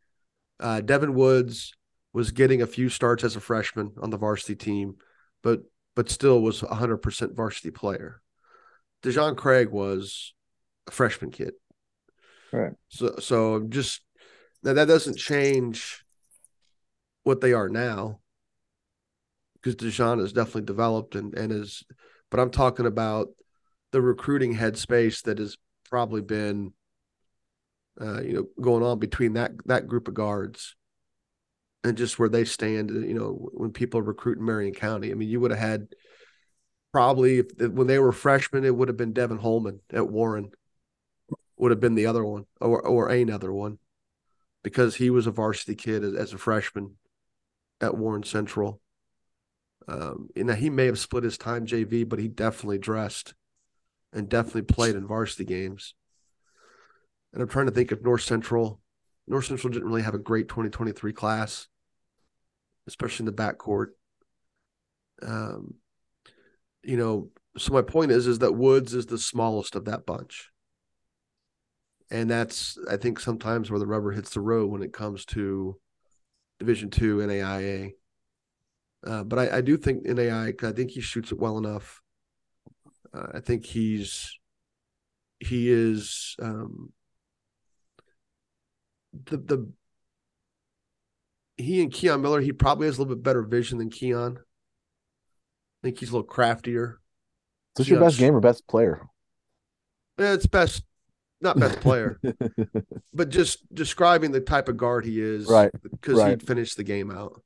Uh, Devin Woods was getting a few starts as a freshman on the varsity team, but but still was a 100% varsity player. Dejon Craig was a freshman kid. Right. So so just now that doesn't change what they are now because Dejon has definitely developed and and is but I'm talking about the recruiting headspace that has probably been uh, you know going on between that that group of guards and just where they stand you know when people recruit in Marion County. I mean you would have had probably if, when they were freshmen it would have been Devin Holman at Warren would have been the other one or or another one because he was a varsity kid as, as a freshman at Warren Central. Um, he may have split his time JV but he definitely dressed and definitely played in varsity games. And I'm trying to think of North Central. North Central didn't really have a great 2023 class, especially in the backcourt. Um, you know, so my point is, is that Woods is the smallest of that bunch, and that's I think sometimes where the rubber hits the road when it comes to Division two NAIA. Uh, but I, I, do think NAI, I think he shoots it well enough. Uh, I think he's he is um, the the he and Keon Miller, he probably has a little bit better vision than Keon. I think he's a little craftier. Is this your best game or best player? Yeah, it's best, not best player, [LAUGHS] but just describing the type of guard he is, right? Because right. he'd finish the game out,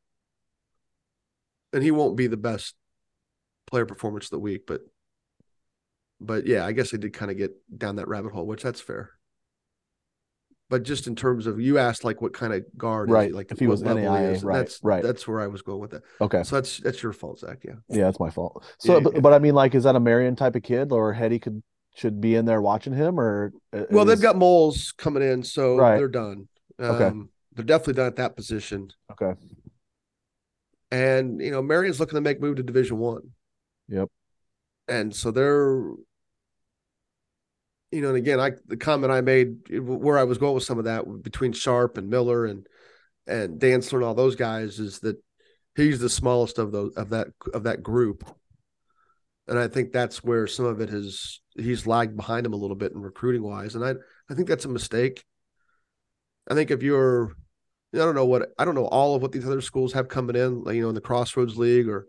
and he won't be the best player performance of the week, but, but yeah, I guess I did kind of get down that rabbit hole, which that's fair but just in terms of you asked like what kind of guard right like if he was NAIA, is, right that's right. that's where I was going with that okay. So that's that's your fault Zach yeah. Yeah that's my fault. So yeah, but, yeah. but I mean like is that a Marion type of kid or Hetty could should be in there watching him or well they've got moles coming in so right. they're done. Um, okay they're definitely done at that position. Okay. And you know Marion's looking to make move to Division One. Yep. And so they're you know, and again, I the comment I made where I was going with some of that between Sharp and Miller and and Dantzler and all those guys is that he's the smallest of those of that of that group, and I think that's where some of it has he's lagged behind him a little bit in recruiting wise, and I I think that's a mistake. I think if you're, I don't know what I don't know all of what these other schools have coming in, like, you know, in the Crossroads League or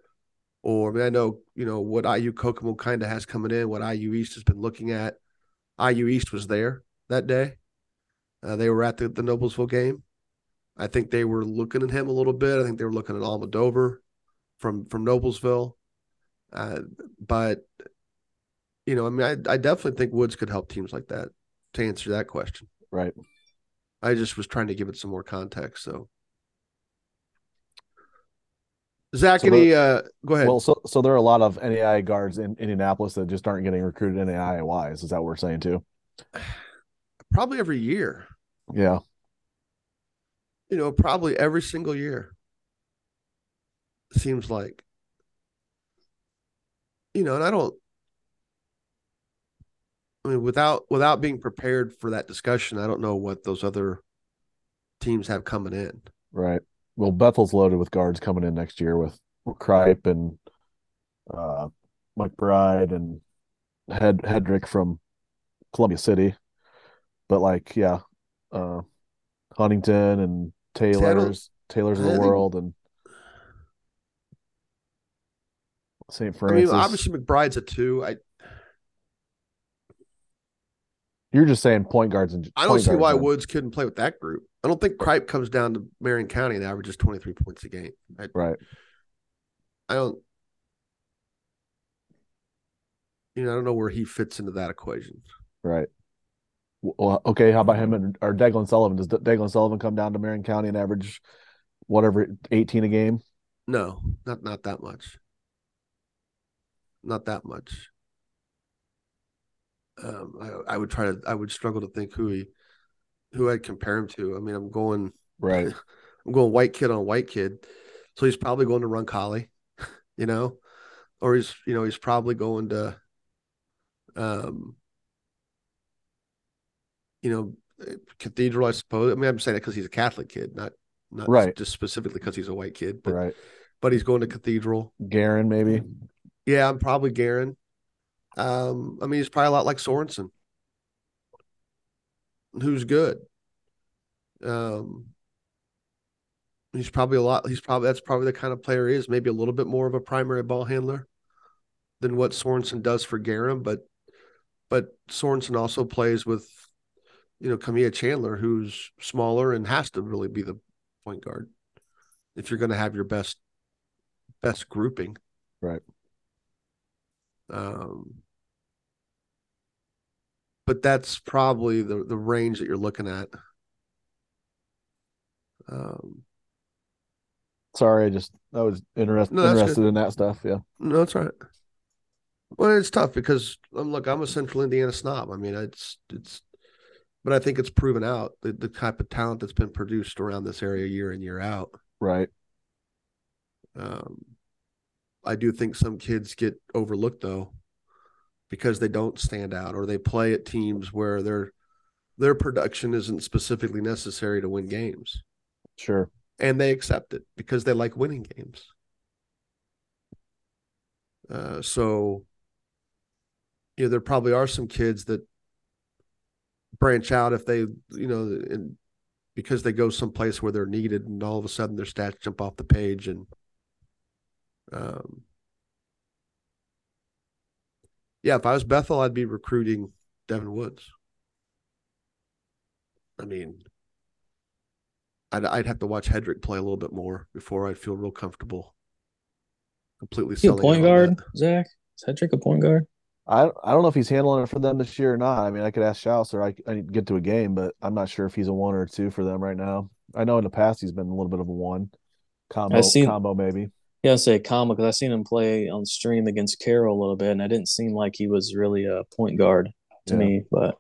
or I mean I know you know what IU Kokomo kind of has coming in, what IU East has been looking at IU East was there that day. Uh, they were at the, the Noblesville game. I think they were looking at him a little bit. I think they were looking at Almodovar from from Noblesville. Uh, but you know, I mean, I, I definitely think Woods could help teams like that. To answer that question, right? I just was trying to give it some more context. So, Zach, so any? Uh, go ahead. Well, so so there are a lot of NAI guards in Indianapolis that just aren't getting recruited NAI wise. Is that what we're saying too? [SIGHS] Probably every year. Yeah. You know, probably every single year. Seems like. You know, and I don't. I mean, without without being prepared for that discussion, I don't know what those other teams have coming in. Right well, Bethel's loaded with guards coming in next year with Kripe and uh, McBride and Head Hedrick from Columbia City. But like, yeah, uh, Huntington and Taylor's Taylor's of the world and St. Francis. I mean, obviously McBride's a two. I you're just saying point guards and I don't see why. Woods couldn't play with that group. I don't think Cripe comes down to Marion County and averages 23 points a game. I, right. I don't you know, I don't know where he fits into that equation. Right. Well, okay, how about him and or Declan Sullivan? Does Declan Sullivan come down to Marion County and average whatever 18 a game? No, not not that much. Not that much um, I, I, would try to I would struggle to think who he who I'd compare him to. I mean, I'm going right. [LAUGHS] I'm going white kid on white kid, so he's probably going to Roncalli, [LAUGHS] you know, or he's you know he's probably going to, um, you know, Cathedral. I suppose. I mean, I'm saying that because he's a Catholic kid, not not Right. just specifically because he's a white kid, but right. but he's going to Cathedral. Guerin, maybe. Yeah, I'm probably Guerin. Um, I mean, he's probably a lot like Sorensen, who's good. Um, he's probably a lot. He's probably that's probably the kind of player he is. Maybe a little bit more of a primary ball handler than what Sorensen does for Guerin, but but Sorensen also plays with, you know, Camilla Chandler, who's smaller and has to really be the point guard if you're going to have your best best grouping. Right. Um, but that's probably the the range that you're looking at. Um, Sorry, I just I was interest, No, interested in that stuff. Yeah. no, that's right. Well, it's tough because um, look, I'm a Central Indiana snob. I mean, it's it's, but I think it's proven out the the type of talent that's been produced around this area year in year out. Right. Um, I do think some kids get overlooked though because they don't stand out or they play at teams where their their production isn't specifically necessary to win games Sure. and they accept it because they like winning games. Uh, so, you know, there probably are some kids that branch out if they, you know, and because they go someplace where they're needed, and all of a sudden their stats jump off the page, and um, yeah, if I was Bethel, I'd be recruiting Devin Woods. I mean, I'd I'd have to watch Hedrick play a little bit more before I'd feel real comfortable. Completely Is he a point guard, that. Zach? Is Hedrick a point guard? I I don't know if he's handling it for them this year or not. I mean, I could ask Schaus or I I need to get to a game, but I'm not sure if he's a one or a two for them right now. I know in the past he's been a little bit of a one combo seen- combo maybe. Yeah, I'd say comma because I seen him play on stream against Carroll a little bit, and it didn't seem like he was really a point guard to Yeah. me. But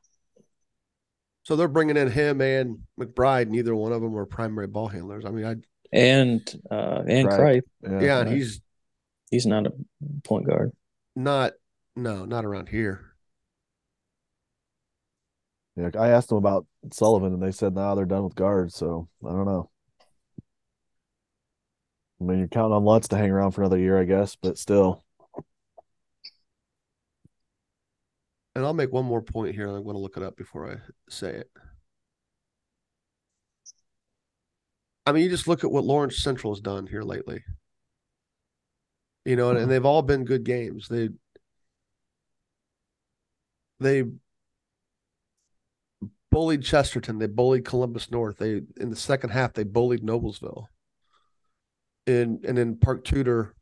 So they're bringing in him and McBride. Neither one of them were primary ball handlers. I mean, I and uh and Right. Cripe, Yeah. yeah, and he's he's not a point guard. not no, not around here. Yeah, I asked them about Sullivan and they said now they're done with guards, so I don't know. I mean, you're counting on Lutz to hang around for another year, I guess, but still. And I'll make one more point here. I'm going to look it up before I say it. I mean, you just look at what Lawrence Central has done here lately. You know, and, and they've all been good games. They they bullied Chesterton. They bullied Columbus North. They in the second half they bullied Noblesville. And and in Park Tudor,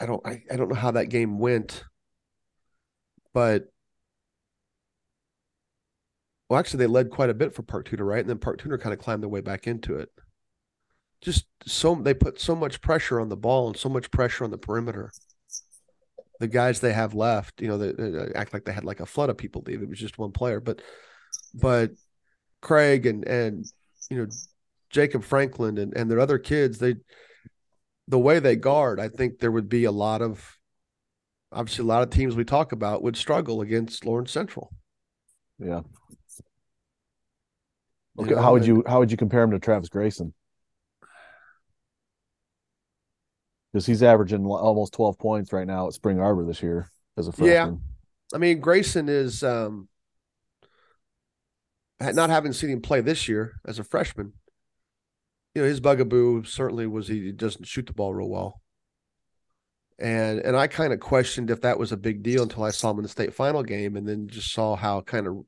I don't I, I don't know how that game went, but well, actually they led quite a bit for Park Tudor, right? And then Park Tudor kind of climbed their way back into it. Just so they put so much pressure on the ball and so much pressure on the perimeter. The guys they have left, you know, they, they act like they had like a flood of people leave. It was just one player, but but Craig and and you know Jacob Franklin and and their other kids, they the way they guard, I think there would be a lot of obviously a lot of teams we talk about would struggle against Lawrence Central. Yeah. You know, how would you how would you compare him to Travis Grayson? Because he's averaging almost 12 points right now at Spring Arbor this year as a freshman. Yeah. I mean, Grayson is um not having seen him play this year as a freshman. You know, his bugaboo certainly was he doesn't shoot the ball real well. And and I kind of questioned if that was a big deal until I saw him in the state final game and then just saw how kind of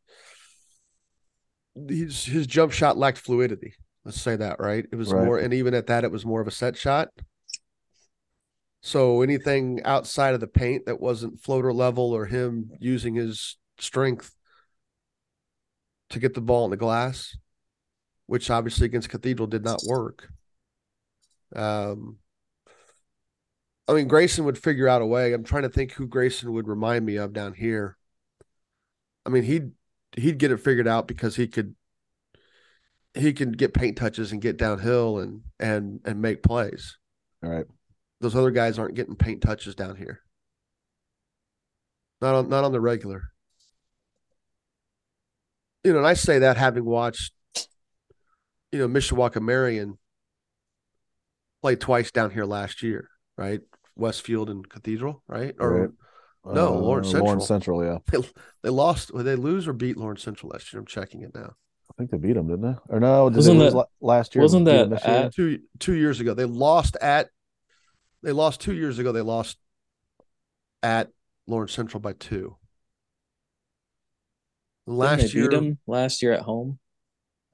his his jump shot lacked fluidity. Let's say that, right? It was Right. more and even at that it was more of a set shot. So anything outside of the paint that wasn't floater level or him using his strength to get the ball in the glass, which obviously against Cathedral did not work. Um, I mean, Grayson would figure out a way. I'm trying to think who Grayson would remind me of down here. I mean, he'd he'd get it figured out because he could he can get paint touches and get downhill and and and make plays All right. those other guys aren't getting paint touches down here. Not on not on the regular. You know, and I say that having watched, you know, Mishawaka Marion played twice down here last year, right? Westfield and Cathedral, right? Or Right. No, Lawrence Central. Uh, Lawrence Central, yeah. they, they lost. Did they lose or beat Lawrence Central last year? I'm checking it now. I think they beat them, didn't they? Or no? Did Wasn't they that- la- last year? wasn't that at- Two two years ago, they lost at. They lost two years ago. They lost at Lawrence Central by two. Last they year, them last year at home.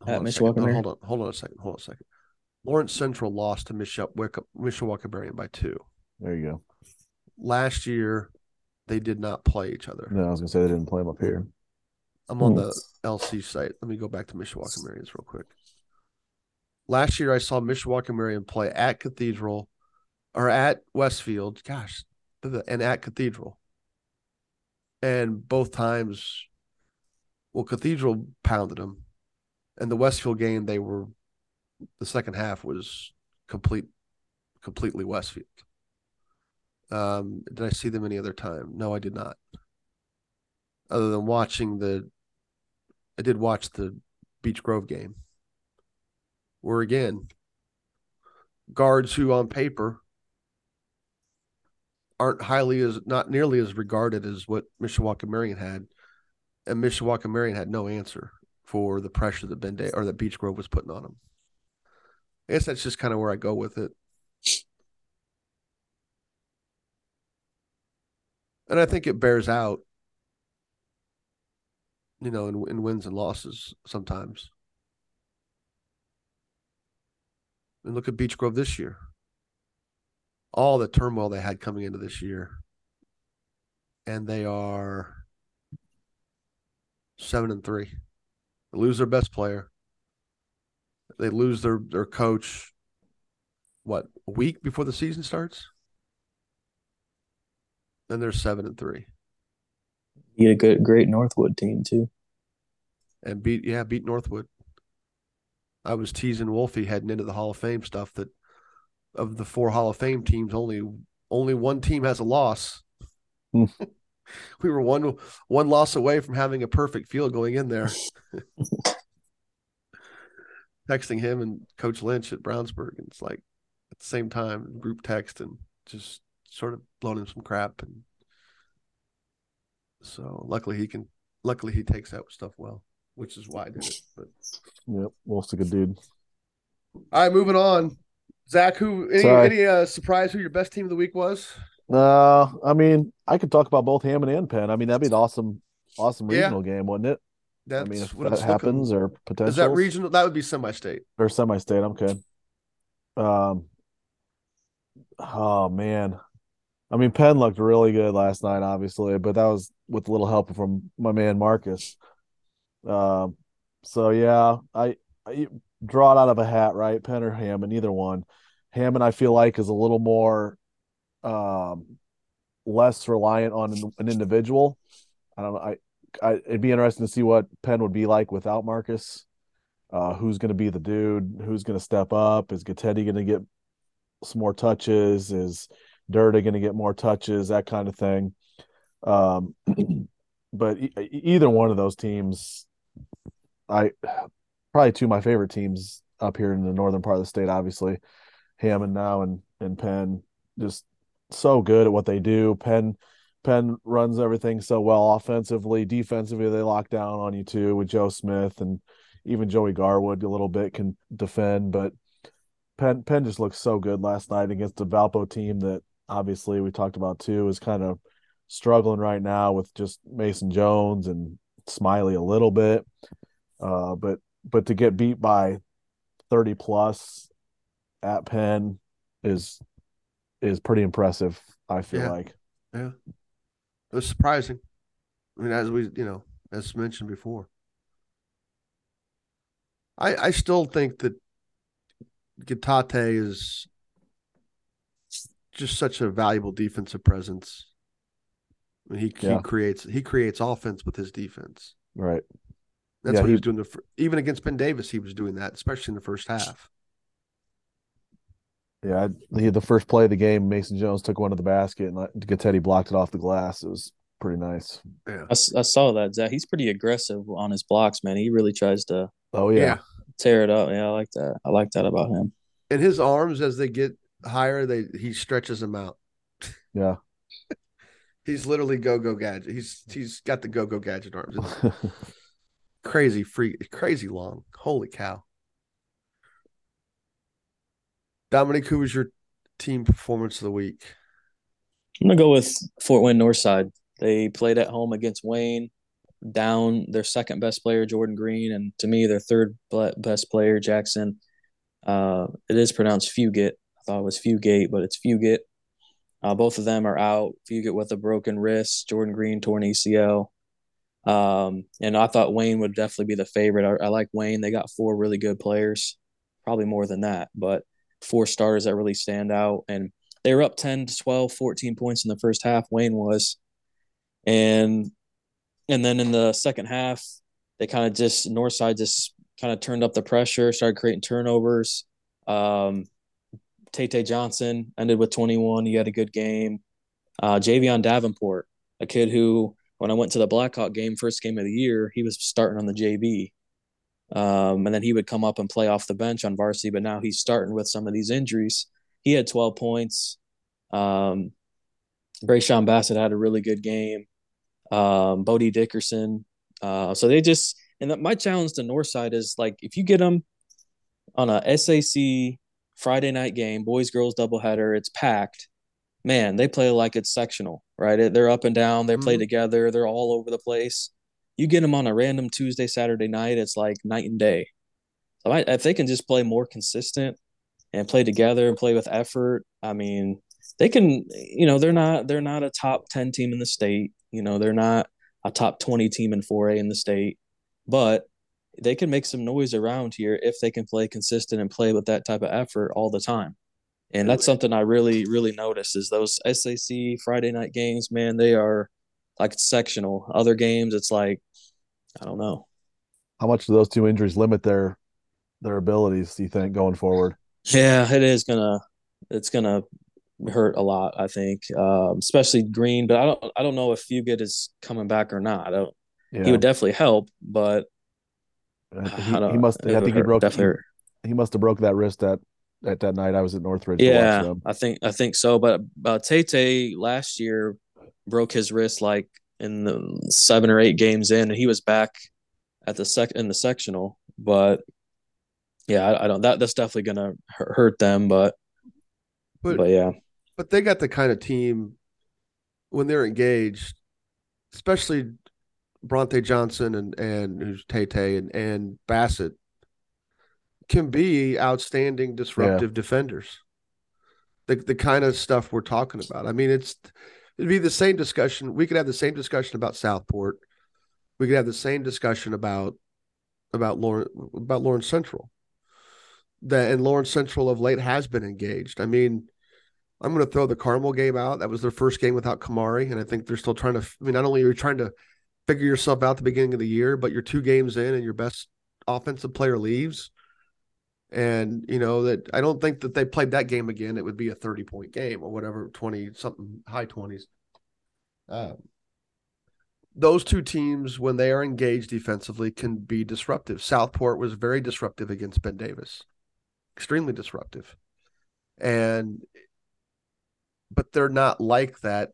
On. Mishawaka No, hold on, hold on a second. Hold on a second. Lawrence Central lost to Mishawaka, Mishawaka Marion by two. There you go. Last year, they did not play each other. No, I was gonna say they didn't play them up here. I'm on Hmm. the LC site. Let me go back to Mishawaka Marion's real quick. Last year, I saw Mishawaka Marion play at Cathedral or at Westfield. Gosh, and at Cathedral. And both times, well, Cathedral pounded them. And the Westfield game, they were, the second half was complete, completely Westfield. Um, did I see them any other time? No, I did not. Other than watching the I did watch the Beech Grove game, where again, guards who on paper aren't highly as not nearly as regarded as what Mishawaka Marion had, and Mishawaka Marion had no answer for the pressure that Ben Day or that Beech Grove was putting on them. I guess that's just kind of where I go with it. And I think it bears out you know, in, in wins and losses sometimes. And look at Beech Grove this year. All the turmoil they had coming into this year. And they are seven and three. They lose their best player. They lose their, their coach, what, a week before the season starts? Then they're seven and three. Beat a good, great Northwood team too. and beat yeah beat Northwood. I was teasing Wolfie heading into the Hall of Fame stuff that of the four Hall of Fame teams, only only one team has a loss. [LAUGHS] [LAUGHS] We were one one loss away from having a perfect field going in there. [LAUGHS] Texting him and Coach Lynch at Brownsburg, and it's like at the same time group text and just sort of blowing him some crap and so luckily he can luckily he takes that stuff well which is why I did it. But Yep, Wolf's a good dude. all right, moving on. Zach, who any Sorry. any uh, surprise who your best team of the week was? Uh, I mean, I could talk about both Hammond and Penn. I mean, that'd be an awesome, awesome Yeah. regional game, wouldn't it? That's I mean, if what that it's looking- happens or potential Is that regional? That would be semi-state. or semi-state, I'm good. Um, oh man, I mean, Penn looked really good last night, obviously, but that was with a little help from my man Marcus. Um, so yeah, I, I draw it out of a hat, right? Penn or Hammond, either one. Hammond, I feel like, is a little more, um, less reliant on an, individual. I don't know. I, I, it'd be interesting to see what Penn would be like without Marcus. Uh, who's going to be the dude? Who's going to step up? Is Gatetti going to get some more touches? Is Durda going to get more touches? That kind of thing. Um, [CLEARS THROAT] but e- either one of those teams, I probably two of my favorite teams up here in the northern part of the state. Obviously, Hammond now and and Penn just so good at what they do. Penn Penn runs everything so well offensively, defensively they lock down on you too with Joe Smith and even Joey Garwood a little bit can defend, but Penn Penn just looked so good last night against a Valpo team that obviously we talked about too is kind of struggling right now with just Mason Jones and Smiley a little bit. Uh, but but to get beat by 30 plus at Penn is is pretty impressive, I feel Yeah. like. Yeah. It was surprising. I mean, as we you know, as mentioned before, I I still think that Gitate is just such a valuable defensive presence. I mean, he Yeah. he creates he creates offense with his defense. Right. That's Yeah, what he he- was doing. The even against Ben Davis, he was doing that, especially in the first half. Yeah, the the first play of the game, Mason Jones took one to the basket and like, Gatetti blocked it off the glass. It was pretty nice. Yeah, I, s- I saw that Zach. He's pretty aggressive on his blocks, man. He really tries to Oh yeah, tear it up. Yeah, I like that. I like that about him. And his arms, as they get higher, they he stretches them out. Yeah. [LAUGHS] He's literally go go gadget. He's he's got the go go gadget arms. [LAUGHS] crazy free, crazy long. Holy cow! Dominic, who was your team performance of the week? I'm gonna go with Fort Wayne Northside. They played at home against Wayne, down their second best player Jordan Green, and to me their third best player Jackson. Uh, it is pronounced Fugit. I thought it was Fugate, but it's Fugit. Uh, both of them are out. Fugit with a broken wrist, Jordan Green torn ACL. Um, and I thought Wayne would definitely be the favorite. I, I like Wayne. They got four really good players, probably more than that, but four stars that really stand out. And they were up 10 to 12, 14 points in the first half. Wayne was. And and then in the second half, they kind of just Northside just kind of turned up the pressure, started creating turnovers. Um, Tate Johnson ended with 21. He had a good game. Uh, Javion Davenport, a kid who, when I went to the Blackhawk game, first game of the year, he was starting on the JV. Um, and then he would come up and play off the bench on varsity, but now he's starting with some of these injuries. He had 12 points. Um, Brayshawn Bassett had a really good game. Um, Bodie Dickerson. Uh, so they just, and my challenge to Northside is like, if you get them on a SAC Friday night game, boys girls doubleheader. It's packed. Man, they play like it's sectional, right? They're up and down. They mm-hmm. play together. They're all over the place. You get them on a random Tuesday, Saturday night. It's like night and day. So I, if they can just play more consistent and play together and play with effort, I mean, they can. You know, they're not they're not a top ten team in the state. You know, they're not a top twenty team in four A in the state, but they can make some noise around here if they can play consistent and play with that type of effort all the time. And that's something I really, really notice is those SAC Friday night games, man, they are like it's sectional. Other games, it's like, I don't know. How much do those two injuries limit their their abilities, do you think, going forward? Yeah, it is gonna it's gonna hurt a lot, I think. Um, especially Green, but I don't I don't know if Fugate is coming back or not. I don't yeah. he would definitely help, but he, he must. I think he broke. Definitely. He, he must have broke that wrist at at that night. I was at Northridge. Yeah, I think I think so. But uh, Tate last year broke his wrist like in the seven or eight games in, and he was back at the sec in the sectional. But yeah, I, I don't. That that's definitely gonna hurt them. But but, but yeah, but they got the kind of team when they're engaged, especially Bronte Johnson and and who's Tay Tay and and Bassett can be outstanding disruptive yeah. defenders. The the kind of stuff we're talking about. I mean, it's it'd be the same discussion. We could have the same discussion about Southport. We could have the same discussion about about Lawrence about Lawrence Central. That and Lawrence Central of late has been engaged. I mean, I'm going to throw the Carmel game out. That was their first game without Kamari, and I think they're still trying to. I mean, not only are you trying to figure yourself out the beginning of the year, but you're two games in and your best offensive player leaves. And you know that I don't think that they played that game again. It would be a 30 point game or whatever, 20 something high 20s. Um, those two teams, when they are engaged defensively, can be disruptive. Southport was very disruptive against Ben Davis, extremely disruptive. And but they're not like that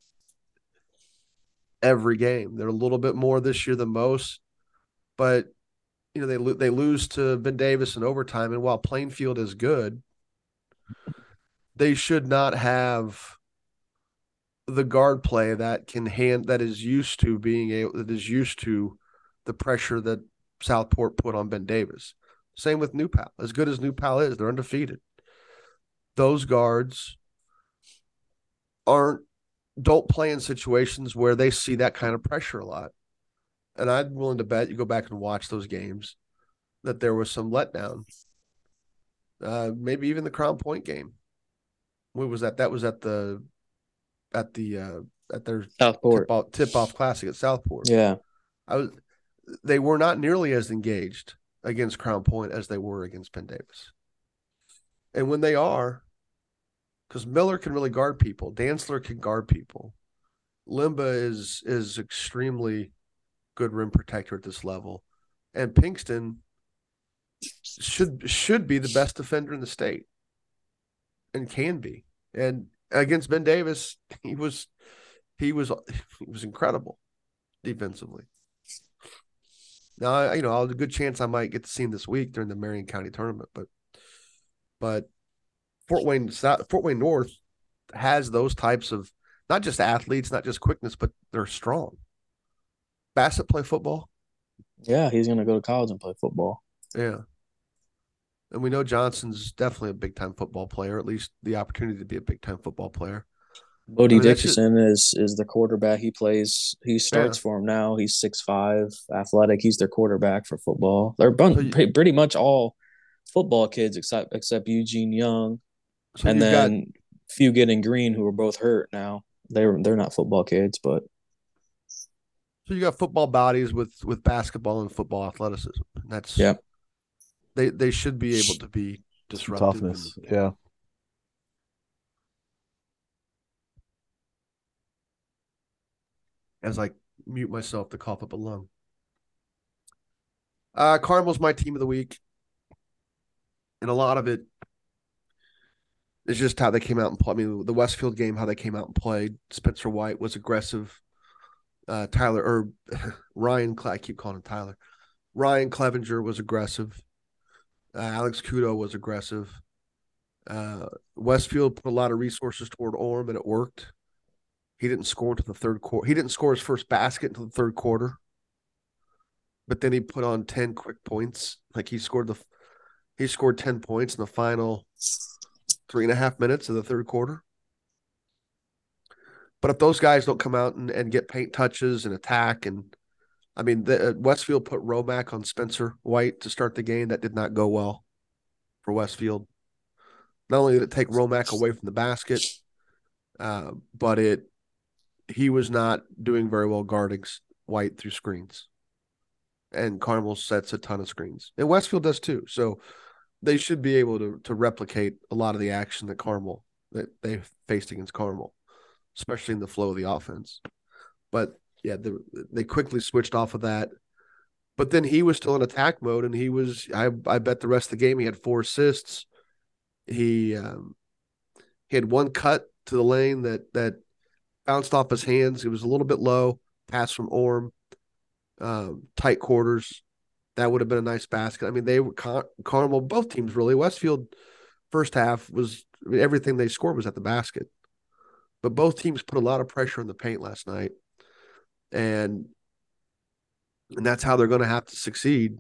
every game. They're a little bit more this year than most, but you know they lo- they lose to Ben Davis in overtime, and while Plainfield is good, they should not have the guard play that can hand that is used to being able that is used to the pressure that Southport put on Ben Davis. Same with New Pal. As good as New Pal is, they're undefeated. Those guards aren't don't play in situations where they see that kind of pressure a lot. And I'm willing to bet you go back and watch those games that there was some letdown. Uh, maybe even the Crown Point game. What was that? That was at the at the uh at their Southport tip off, tip off classic at Southport. Yeah. I was they were not nearly as engaged against Crown Point as they were against Ben Davis. And when they are, because Miller can really guard people. Dantzler can guard people. Limba is is extremely good rim protector at this level, and Pinkston should should be the best defender in the state, and can be. And against Ben Davis, he was he was he was incredible defensively. Now, you know, I'll a good chance I might get to see him this week during the Marion County tournament, but but Fort Wayne South, Fort Wayne North has those types of not just athletes, not just quickness, but they're strong. Bassett play football. Yeah, he's gonna go to college and play football. Yeah. And we know Johnson's definitely a big time football player, at least the opportunity to be a big time football player. Bodie I mean, Dickerson is is the quarterback. He plays. He starts yeah. for him now. He's six five, athletic. He's their quarterback for football. They're so you, pretty much all football kids except except Eugene Young, so and then got, Fugit and Green, who are both hurt now. They're they're not football kids, but so you got football bodies with with basketball and football athleticism. That's yeah. They they should be able to be disruptive. Toughness, and, yeah. As I mute myself to cough up a lung. Uh Carmel's my team of the week. And a lot of it is just how they came out and play. I mean, the Westfield game, how they came out and played. Spencer White was aggressive uh, Tyler or [LAUGHS] Ryan. I keep calling him Tyler. Ryan Clevenger was aggressive. Uh, Alex Kudo was aggressive. Uh, Westfield put a lot of resources toward Orme, and it worked. He didn't score until the third quarter. He didn't score his first basket until the third quarter. But then he put on ten quick points. Like he scored the, he scored ten points in the final three and a half minutes of the third quarter. But if those guys don't come out and, and get paint touches and attack, and I mean, the, uh, Westfield put Romack on Spencer White to start the game. That did not go well for Westfield. Not only did it take Romack away from the basket, uh, but it he was not doing very well guarding White through screens. And Carmel sets a ton of screens, and Westfield does too. So they should be able to to replicate a lot of the action that Carmel that they faced against Carmel especially in the flow of the offense. But yeah, the, they quickly switched off of that. But then he was still in attack mode, and he was. I I bet the rest of the game he had four assists. He um, he had one cut to the lane that that bounced off his hands. It was a little bit low. Pass from Orme, um, tight quarters. That would have been a nice basket. I mean, they were Car- Carmel. Both teams really. Westfield first half was I mean, everything they scored was at the basket. But both teams put a lot of pressure in the paint last night. And and that's how they're going to have to succeed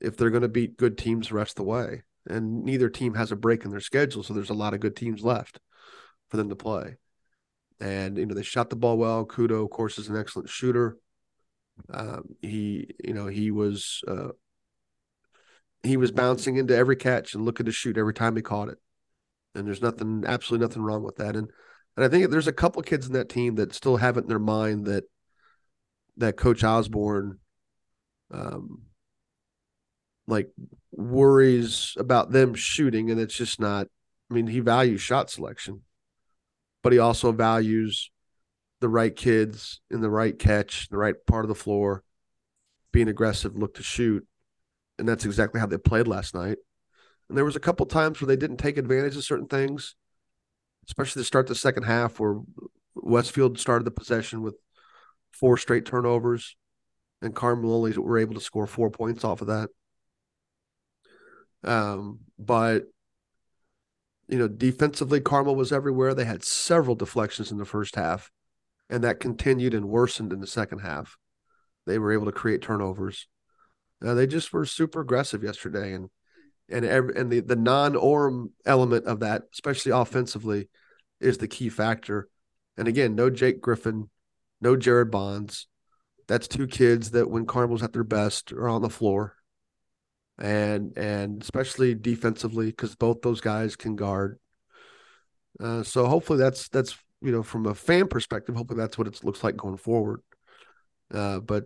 if they're going to beat good teams the rest of the way. And neither team has a break in their schedule, so there's a lot of good teams left for them to play. And you know they shot the ball well. Kudo, of course, is an excellent shooter. Um, he, you know, he was uh, he was bouncing into every catch and looking to shoot every time he caught it. And there's nothing, absolutely nothing wrong with that. And and I think there's a couple kids in that team that still have it in their mind that that Coach Osborne um like worries about them shooting and it's just not I mean, he values shot selection, but he also values the right kids in the right catch, the right part of the floor, being aggressive, look to shoot. And that's exactly how they played last night. And there was a couple times where they didn't take advantage of certain things especially to start the second half where Westfield started the possession with four straight turnovers, and Carmel only were able to score four points off of that. Um, but you know, defensively, Carmel was everywhere. They had several deflections in the first half, and that continued and worsened in the second half. They were able to create turnovers. Uh, they just were super aggressive yesterday, and and every, and the the non Orme element of that, especially offensively, is the key factor. And again, no Jake Griffin, no Jared Bonds. That's two kids that when Carmel's at their best are on the floor, and and especially defensively because both those guys can guard. Uh, so hopefully that's that's you know from a fan perspective, hopefully that's what it looks like going forward. Uh, but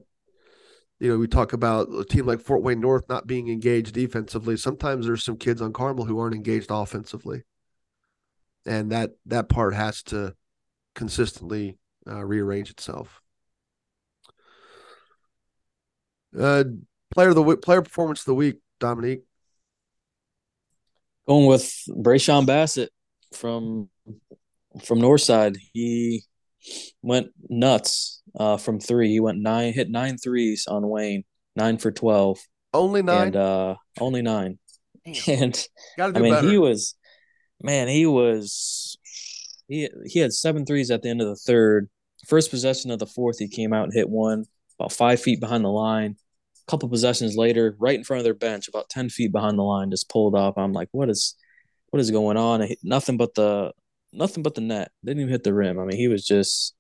you know, we talk about a team like Fort Wayne North not being engaged defensively. Sometimes there's some kids on Carmel who aren't engaged offensively, and that that part has to consistently uh, rearrange itself. Uh, player of the week, player performance of the week Dominique? Going with Brayshawn Bassett from from Northside. He went nuts uh, from three. He went nine, hit nine threes on Wayne, nine for twelve. Only nine. And uh, only nine. Damn. [LAUGHS] And I mean, better. he was, man, he was, he he had seven threes at the end of the third. First possession of the fourth, he came out and hit one about five feet behind the line. A couple possessions later, right in front of their bench, about ten feet behind the line, just pulled up. I'm like, what is, what is going on? Nothing but the, nothing but the net. Didn't even hit the rim. I mean, he was just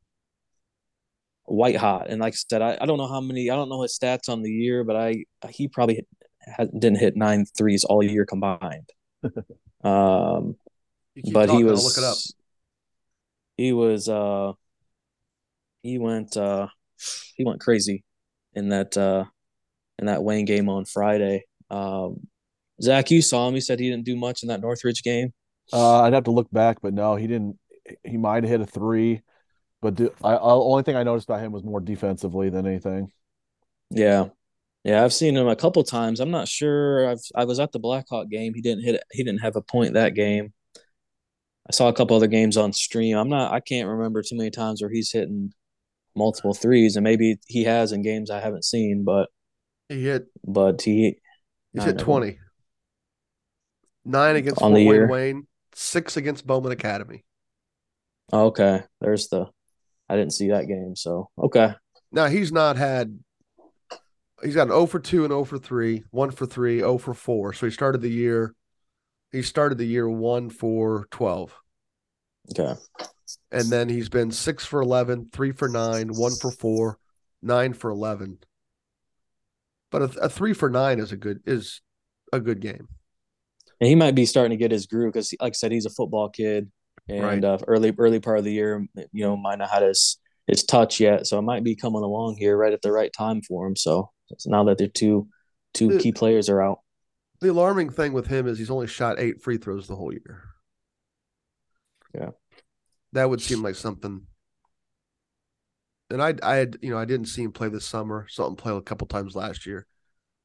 white hot. And like I said, I, I don't know how many, I don't know his stats on the year, but I he probably had, didn't hit nine threes all year combined. [LAUGHS] um, You keep but he talking, I'll was look it up. he was uh he went uh he went crazy in that uh in that Wayne game on Friday. Um Zach, you saw him. He said he didn't do much in that Northridge game. Uh, I'd have to look back, but no, he didn't. He might have hit a three, but the I, I, only thing I noticed about him was more defensively than anything. Yeah. Yeah, I've seen him a couple times. I'm not sure. I've I was at the Blackhawk game. He didn't hit. He didn't have a point that game. I saw a couple other games on stream. I'm not I can't remember too many times where he's hitting multiple threes and maybe he has in games I haven't seen, but He hit. but he He's hit know. twenty. Nine against On Wayne. Wayne. Six against Bowman Academy. Okay. There's the. I didn't see that game, so okay. Now he's not had. He's got an 0 for 2 and 0 for 3, 1 for 3, 0 for 4. So he started the year. He started the year 1 for 12. Okay. And then he's been 6 for 11, 3 for 9, 1 for 4, 9 for 11. But a, a 3 for 9 is a good is a good game. And he might be starting to get his groove because, like I said, he's a football kid, and Right. uh, early early part of the year, you know, might not had his his touch yet, so it might be coming along here right at the right time for him. So, so now that they're two two Uh, key players are out. The alarming thing with him is he's only shot 8 free throws the whole year. Yeah. That would seem like something and I I had you know I didn't see him play this summer. Saw him play a couple times last year.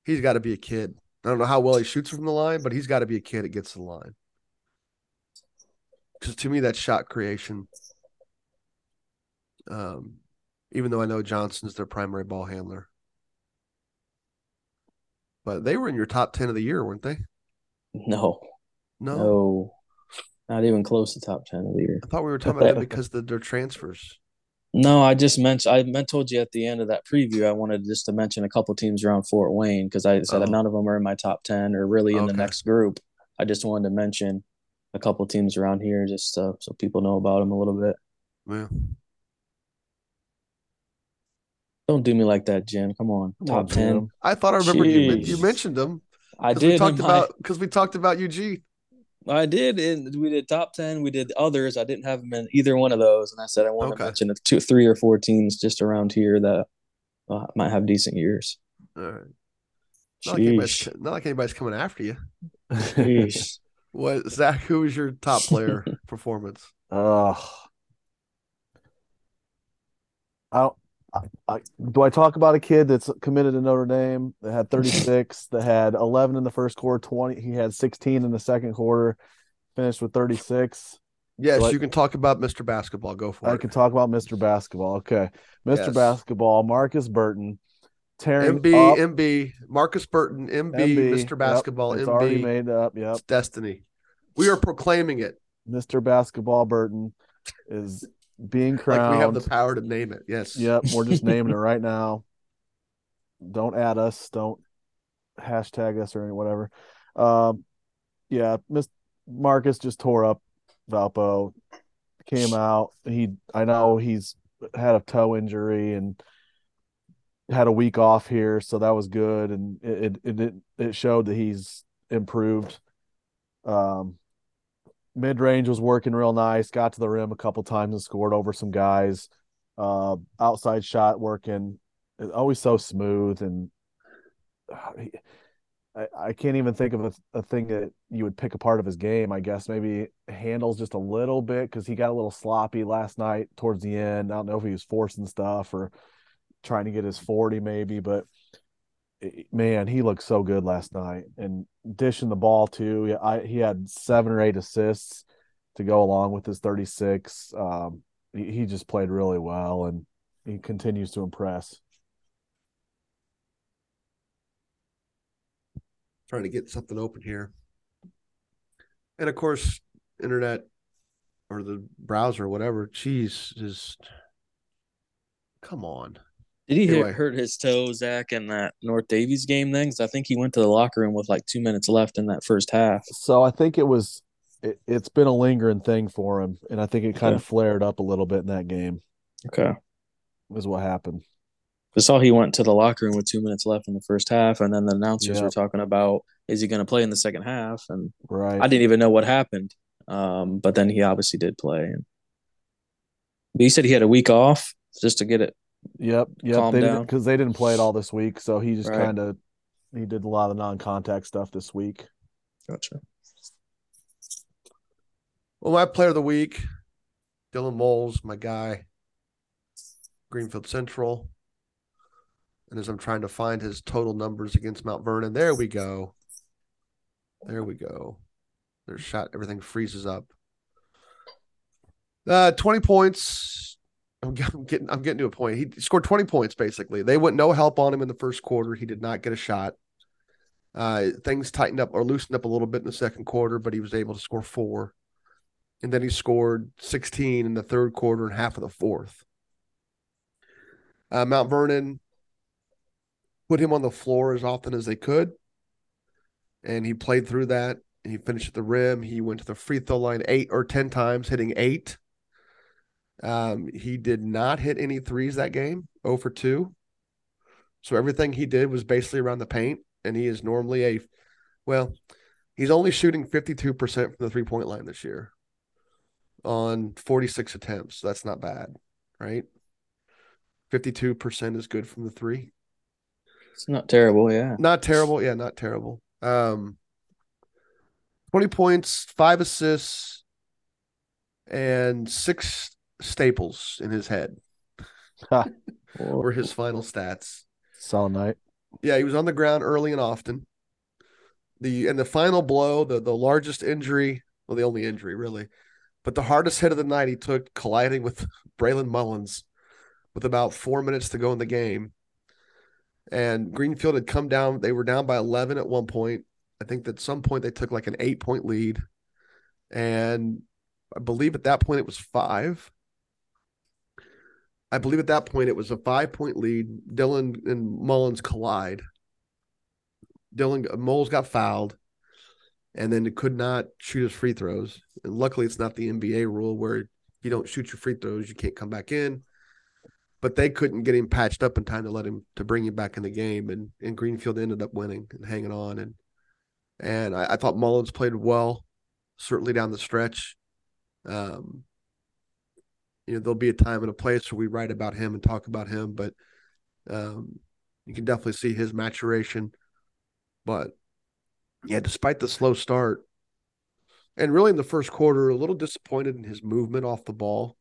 He's got to be a kid. I don't know how well he shoots from the line, but he's got to be a kid that gets to the line. Because to me, that shot creation. Um, even though I know Johnson's their primary ball handler, but they were in your top ten of the year, weren't they? No, No, no, not even close to top ten of the year. I thought we were talking about that because their transfers. No, I just mentioned I meant told you at the end of that preview I wanted just to mention a couple teams around Fort Wayne because I said Oh. none of them are in my top ten or really in the next group. I just wanted to mention a couple teams around here just uh, so people know about them a little bit. Yeah. Don't do me like that, Jim. Come on, Come on, top ten. Jim. I thought I remember you, you mentioned them. I did We talked my- about because we talked about Eugene. I did, and we did top ten. We did others. I didn't have them in either one of those, and I said I wanted Okay. to mention a two, three or four teams just around here that uh, might have decent years. All right. Not like, anybody's, not like anybody's coming after you. Sheesh. What Zach? Who was your top [LAUGHS] player performance? Oh, I don't. I, I, do I talk about a kid that's committed to Notre Dame that had [LAUGHS] 36, that had 11 in the first quarter, 20, he had 16 in the second quarter, finished with 36. Yes, What? you can talk about Mr. Basketball. Go for I it. I can talk about Mr. Basketball. Okay. Mr. Yes. Basketball, Markus Burton, tearing MB, up MB, Markus Burton, MB, MB. Mr. Yep, Basketball, it's already MB. made up. Yep. It's destiny. We are proclaiming it. Mr. Basketball Burton is being Like crowned. we have the power to name it. Yes. Yep, we're just naming it [LAUGHS] right now. Don't add us. Don't hashtag us or any whatever. Um, yeah, Miss Markus just tore up Valpo. Came out. He, I know he's had a toe injury and had a week off here, so that was good, and it it it, it showed that he's improved. Um, mid range was working real nice. Got to the rim a couple times and scored over some guys. Uh, outside shot working, always so smooth and. uh, I, I can't even think of a, a thing that you would pick apart of his game. I guess maybe handles just a little bit because he got a little sloppy last night towards the end. I don't know if he was forcing stuff or trying to get his 40 maybe, but man, he looked so good last night and dishing the ball too. I he had seven or eight assists to go along with his 36. Um, he, he just played really well and he continues to impress. Trying to get something open here. And of course, internet or the browser, whatever, cheese is come on. Did he hit, hurt his toe, Zach, in that North Daviess game then? 'Cause I think he went to the locker room with like two minutes left in that first half. So I think it was it, it's been a lingering thing for him, and I think it kind of flared up a little bit in that game. Okay. Is what happened. I saw he went to the locker room with two minutes left in the first half, and then the announcers Yeah. were talking about is he going to play in the second half, and Right. I didn't even know what happened. Um, but then he obviously did play. And but you said he had a week off just to get it. Yep, yep. calm They didn't because they didn't play it all this week, so he just Right. kind of he did a lot of non-contact stuff this week. Gotcha. Well, my player of the week, Dylan Moles, my guy, Greenfield Central. And as I'm trying to find his total numbers against Mount Vernon, there we go. There we go. There's shot. Everything freezes up. Uh, 20 points. I'm getting. I'm getting to a point. He scored 20 points basically. They went no help on him in the first quarter. He did not get a shot. Uh, things tightened up or loosened up a little bit in the second quarter, but he was able to score four and then he scored 16 in the third quarter and half of the fourth. Uh, Mount Vernon put him on the floor as often as they could, and he played through that. He finished at the rim. He went to the free throw line eight or 10 times, hitting eight. Um, he did not hit any threes that game, 0 for 2. So everything he did was basically around the paint, and he is normally a, well, he's only shooting 52% from the three point line this year on 46 attempts. That's not bad, right? 52% is good from the three. It's not terrible, yeah. Not terrible. Yeah, not terrible. Um 20 points, five assists, and six staples in his head [LAUGHS] were his final stats. Solid night. Yeah, he was on the ground early and often. The and the final blow, the the largest injury, well, the only injury really, but the hardest hit of the night he took colliding with [LAUGHS] Braylon Mullins with about four minutes to go in the game. And Greenfield had come down, they were down by 11 at one point. I think that at some point they took like an eight point lead. And I believe at that point it was five. I believe at that point it was a five point lead. Dylan and Mullins collide. Dylan Moles got fouled and then could not shoot his free throws. And luckily, it's not the NBA rule where you don't shoot your free throws, you can't come back in. But they couldn't get him patched up in time to let him to bring him back in the game, and and Greenfield ended up winning and hanging on. And and I, I thought Mullins played well, certainly down the stretch. Um, you know, there'll be a time and a place where we write about him and talk about him, but um, you can definitely see his maturation. But yeah, despite the slow start, and really in the first quarter, a little disappointed in his movement off the ball.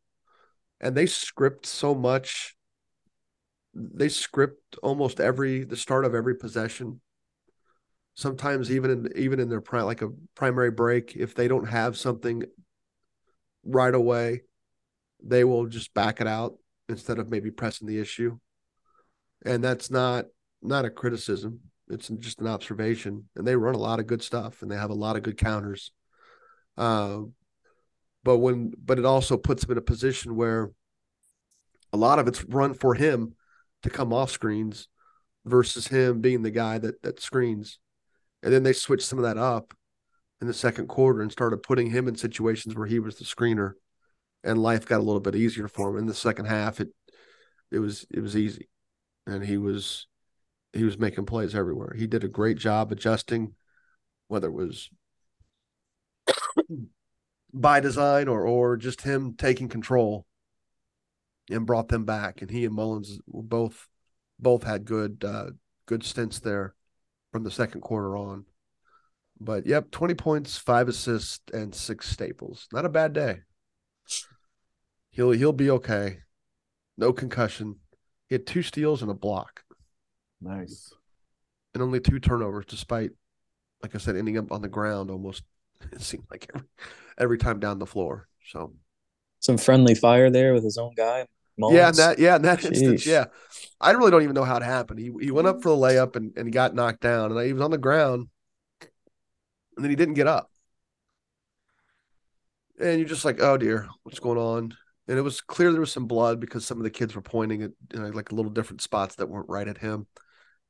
And they script so much. They script almost every the start of every possession. Sometimes even in even in their pri- like a primary break, if they don't have something right away, they will just back it out instead of maybe pressing the issue. And that's not not a criticism. It's just an observation. And they run a lot of good stuff and they have a lot of good counters. Uh, but when but it also puts him in a position where a lot of it's run for him to come off screens versus him being the guy that that screens. And then they switched some of that up in the second quarter and started putting him in situations where he was the screener and life got a little bit easier for him. In the second half it it was it was easy. And he was he was making plays everywhere. He did a great job adjusting whether it was [COUGHS] by design or or just him taking control and brought them back. And he and Mullins both both had good uh, good stints there from the second quarter on. But yep, twenty points, five assists, and six staples. Not a bad day. He'll he'll be okay. No concussion. He had two steals and a block. Nice. and only two turnovers, despite, like I said, ending up on the ground almost. [LAUGHS] It seemed like every every time down the floor. So Some friendly fire there with his own guy. yeah, Mullins. in that yeah, in that instance, yeah. I really don't even know how it happened. He he went up for the layup and, and he got knocked down, and he was on the ground, and then he didn't get up. And you're just like, oh dear, what's going on? And it was clear there was some blood because some of the kids were pointing at you know, like little different spots that weren't right at him.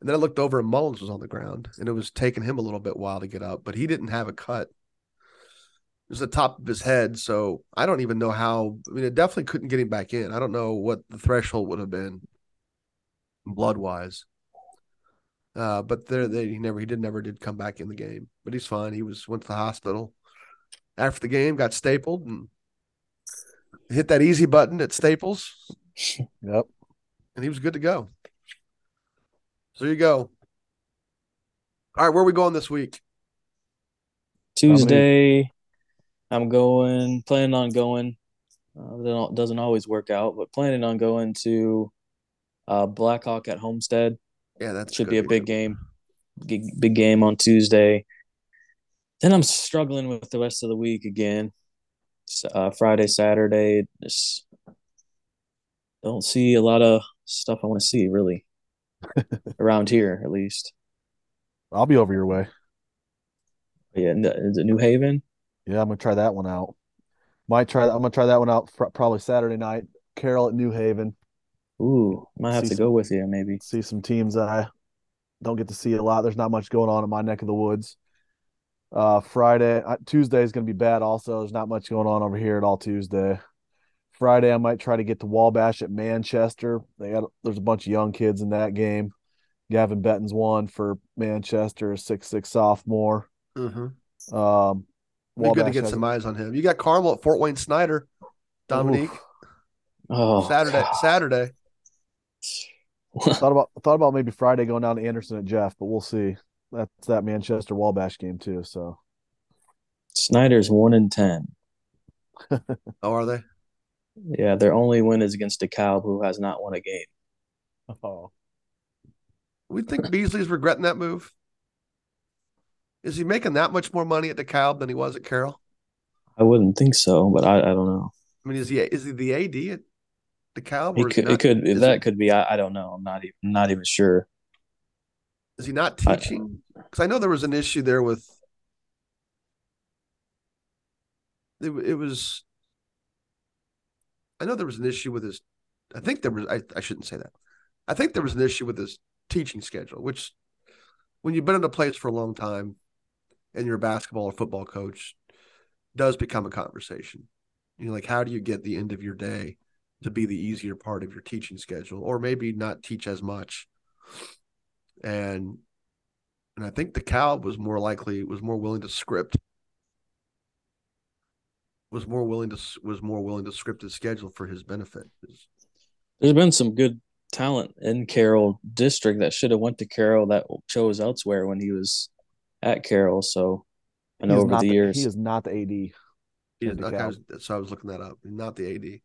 And then I looked over and Mullins was on the ground, and it was taking him a little bit while to get up, but he didn't have a cut. It was the top of his head, so I don't even know how. I mean, it definitely couldn't get him back in. I don't know what the threshold would have been, blood wise. Uh, but there, they, he never, he did never did come back in the game. But he's fine. He was went to the hospital after the game, got stapled, and hit that easy button at Staples, [LAUGHS] Yep. and he was good to go. So there you go. All right, where are we going this week? Tuesday, I'm going, planning on going. Uh, it doesn't always work out, but planning on going to uh, Blackhawk at Homestead. Yeah, that Should be a big game. Big, big game on Tuesday. Then I'm struggling with the rest of the week again. Uh, Friday, Saturday, just don't see a lot of stuff I want to see really [LAUGHS] around here, at least. I'll be over your way. Yeah, is it New Haven? Yeah, I'm gonna try that one out. Might try. I'm gonna try that one out fr- probably Saturday night. Carroll at New Haven. Ooh, might have See to some- go with you, maybe. See some teams that I don't get to see a lot. There's not much going on in my neck of the woods. Uh, Friday, uh, Tuesday is gonna be bad. Also, there's not much going on over here at all Tuesday. Friday, I might try to get to Wabash at Manchester. They got there's a bunch of young kids in that game. Gavin Benton's one for Manchester, six six sophomore. Mm-hmm. Um, Be good to get some eyes on him. You got Carmel at Fort Wayne Snyder, Dominique. Oof. Oh, Saturday, God. Saturday. [SIGHS] thought about thought about maybe Friday going down to Anderson at Jeff, but we'll see. That's that Manchester Wabash game too. So Snyder's one in ten. [LAUGHS] Oh, are they? Yeah, their only win is against DeKalb, who has not won a game. oh. We think Beasley's regretting that move. Is he making that much more money at the DeKalb than he was at Carroll? I wouldn't think so, but I, I don't know. I mean, is he is he the AD at DeKalb, It or he could, not, it could is that he- could be. I, I don't know. I'm not even not even sure. Is he not teaching? Because I know there was an issue there with. It, it was. I know there was an issue with his. I think there was. I, I shouldn't say that. I think there was an issue with his teaching schedule, which, when you've been in a place for a long time, and you're a basketball or football coach, does become a conversation. You know, like how do you get the end of your day to be the easier part of your teaching schedule, or maybe not teach as much. And and I think the Cal was more likely was more willing to script was more willing to was more willing to script his schedule for his benefit. There's been some good talent in Carroll district that should have went to Carroll that chose elsewhere when he was at Carroll. So I know He over the the- years, he is not the AD. He is not, I DeKalb. was, so I was looking that up. Not the AD.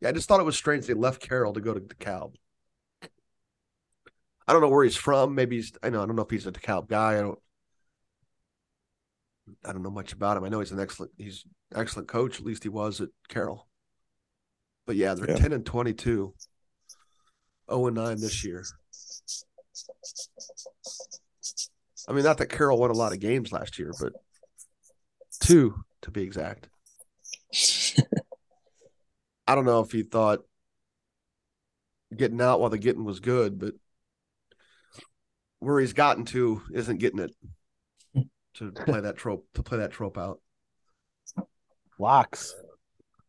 Yeah, I just thought it was strange they left Carroll to go to DeKalb. I don't know where he's from. Maybe he's. I know. I don't know if he's a DeKalb guy. I don't. I don't know much about him. I know he's an excellent. He's excellent coach. At least he was at Carroll. But yeah, they're Yeah. ten and twenty-two. Zero and nine this year. I mean, not that Carroll won a lot of games last year, but two to be exact. [LAUGHS] I don't know if he thought getting out while the getting was good, but where he's gotten to isn't getting it [LAUGHS] to play that trope to play that trope out. Locks.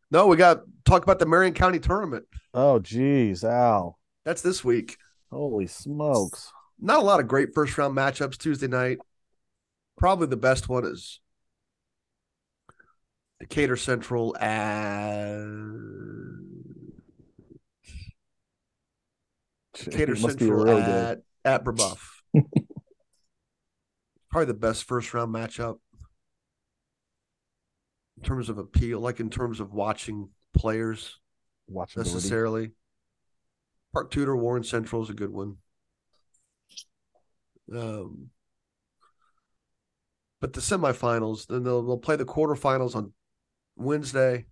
No, we got talk about the Marion County tournament. Oh geez, ow. That's this week. Holy smokes. Not a lot of great first round matchups Tuesday night. Probably the best one is Decatur Central at Decatur It must be Central really at good. at Brebeuf. Probably the best first round matchup in terms of appeal, like in terms of watching players necessarily. Park Tudor Warren Central is a good one. Um, but the semifinals, then they'll they'll play the quarterfinals on Wednesday.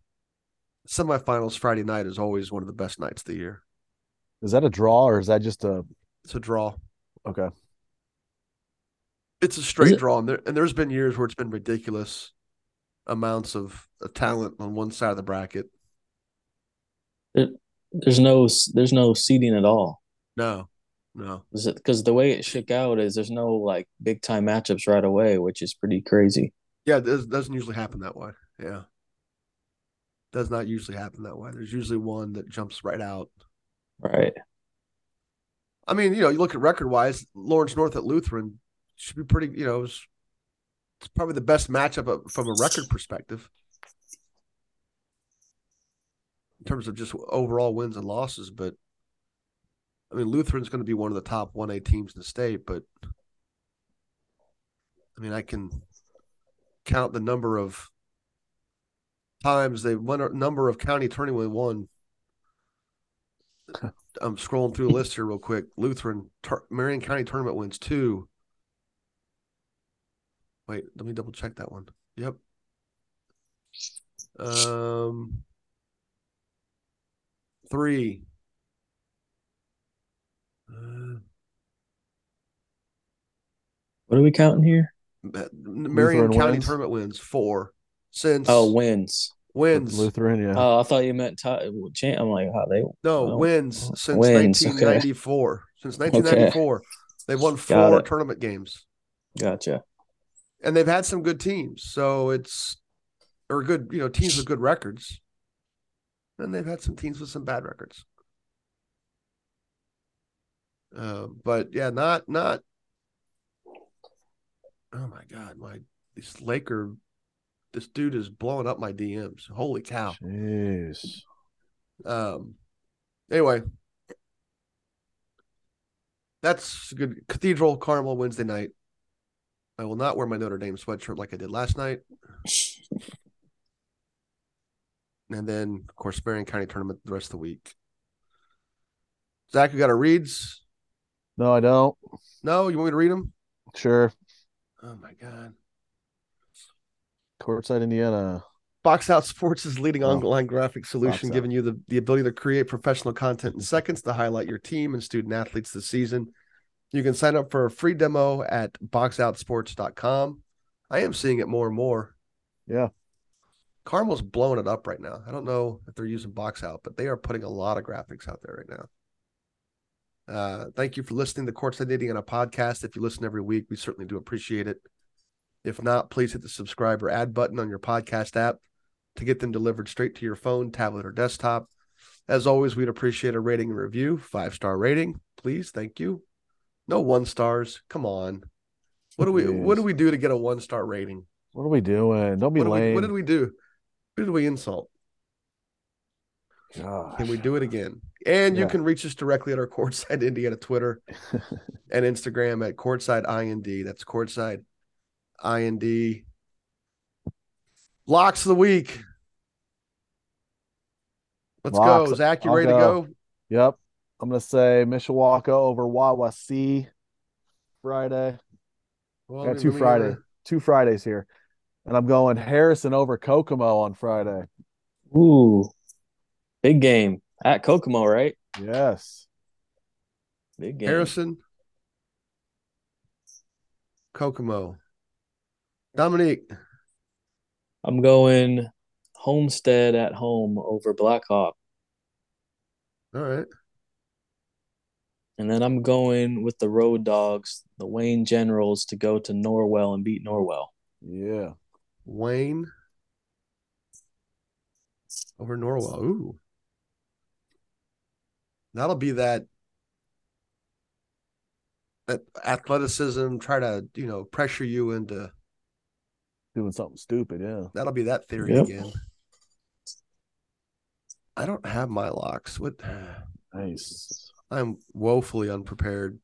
Semifinals Friday night is always one of the best nights of the year. Is that a draw or is that just a It's a draw. okay? It's a straight draw, and, there, and there's been years where it's been ridiculous amounts of, of talent on one side of the bracket. It, There's no there's no seeding at all. No, no. Because the way it shook out is there's no like big time matchups right away, which is pretty crazy. Yeah, it doesn't usually happen that way. Yeah. Does not usually happen that way. There's usually one that jumps right out. Right. I mean, you know, you look at record wise, Lawrence North at Lutheran should be pretty, you know, it's, it's probably the best matchup from a record perspective in terms of just overall wins and losses. But I mean, Lutheran's going to be one of the top 1A teams in the state, but I mean, I can count the number of times they won a number of county tournament won. [LAUGHS] I'm scrolling through the list here real quick. Lutheran, Tur- Marion County tournament wins two. Wait, let me double check that one. Yep. Um, three. Uh, What are we counting here? Marion Lutheran County wins? tournament wins four since Oh, wins. wins. Lutheran, yeah. Oh, I thought you meant ti Chan- I'm like, how they? No, Oh, wins oh, since wins, okay. 1994. Since 1994, they've won four tournament games, Gotcha. And they've had some good teams. So it's or good, you know, teams with good records, and they've had some teams with some bad records. Uh, but yeah, not not. Oh my god, my this Laker, this dude is blowing up my DMs. Holy cow! Jeez. Um. Anyway, that's good. Cathedral Carmel Wednesday night. I will not wear my Notre Dame sweatshirt like I did last night. [LAUGHS] And then, of course, Marion County tournament the rest of the week. Zach, you got our reads? No, I don't. No, you want me to read them? Sure. Oh my god! Courtside, Indiana. Box Out Sports' is leading Oh. online graphic solution, giving you the, the ability to create professional content in seconds to highlight your team and student athletes this season. You can sign up for a free demo at boxoutsports.com. I am seeing it more and more. Yeah. Carmel's blowing it up right now. I don't know if they're using Box Out, but they are putting a lot of graphics out there right now. Uh, thank you for listening to Courtside Indiana podcast. If you listen every week, we certainly do appreciate it. If not, please hit the subscribe or add button on your podcast app to get them delivered straight to your phone, tablet, or desktop. As always, we'd appreciate a rating and review, five star rating, please. Thank you. No one stars. Come on. What do we what do we do to get a one star rating? What are we doing? Don't be What, do we, what did we do? Who did we insult? Gosh. Can we do it again? And you Yeah. can reach us directly at our Courtside Indiana Twitter [LAUGHS] and Instagram at Courtside IND. That's Courtside IND. Locks of the week. Let's Locks. go. Zach, you I'll ready go. to go? Yep. I'm gonna say Mishawaka over Wawasee Friday. Well, Got two me, Friday, two Fridays here, and I'm going Harrison over Kokomo on Friday. Ooh, big game at Kokomo, right? Yes. Big game. Harrison, Kokomo, Dominique. I'm going Homestead at home over Blackhawk, All right. And then I'm going with the Road Dogs, the Wayne Generals, to go to Norwell and beat Norwell. Yeah. Wayne over Norwell. Ooh. That'll be that that athleticism, try to, you know, pressure you into Doing something stupid. Yeah. that'll be that theory Yep. again. I don't have my locks. What Nice. I'm woefully unprepared.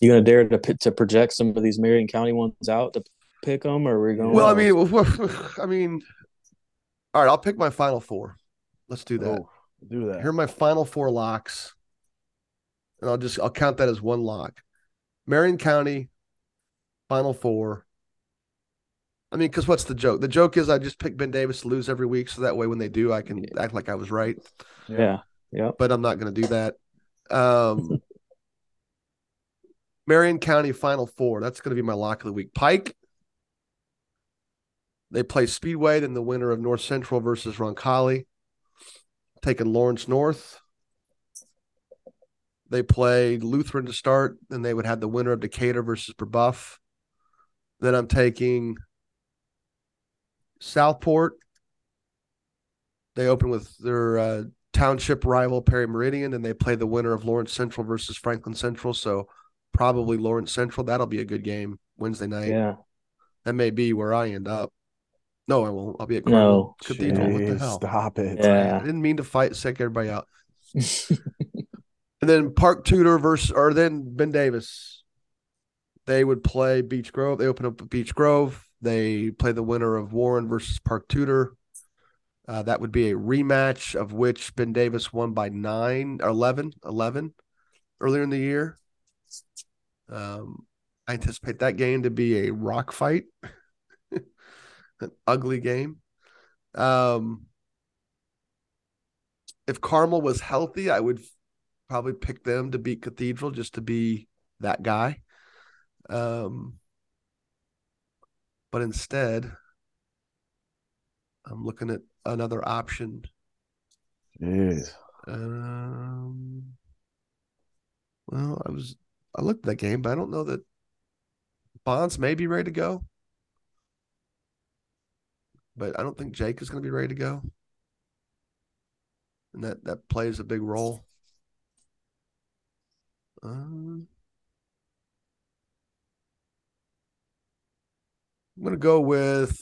You gonna dare to to project some of these Marion County ones out to pick them, or we're going? Well, I mean, [LAUGHS] I mean, all right, I'll pick my final four. Let's do that. Oh, do that. Here are my final four locks. and I'll just I'll count that as one lock. Marion County, Final Four. I mean, because what's the joke? The joke is I just pick Ben Davis to lose every week, so that way when they do, I can act like I was right. Yeah. Yeah. But I'm not going to do that. Um, [LAUGHS] Marion County Final Four. That's going to be my lock of the week. Pike. They play Speedway, then the winner of North Central versus Roncalli. Taking Lawrence North. They play Lutheran to start, then they would have the winner of Decatur versus Brebeuf. Then I'm taking Southport. They open with their uh, township rival Perry Meridian, and they play the winner of Lawrence Central versus Franklin Central. So probably Lawrence Central. That'll be a good game Wednesday night. Yeah. That may be where I end up. No, I won't. I'll be at No. Carmel Cathedral. What the hell? Stop it. Yeah. I didn't mean to fight, sick everybody out. [LAUGHS] And then Park Tudor versus, or then Ben Davis. They would play Beech Grove. They open up at Beech Grove. They play the winner of Warren versus Park Tudor. Uh, that would be a rematch of which Ben Davis won by nine or 11, 11 earlier in the year. Um, I anticipate that game to be a rock fight, an ugly game. Um, if Carmel was healthy, I would probably pick them to beat Cathedral just to be that guy. Um, but instead, I'm looking at another option. Jeez. Um, well, I was I looked at that game, but I don't know that Bonds may be ready to go. But I don't think Jake is going to be ready to go. And that that plays a big role. Um, I'm going to go with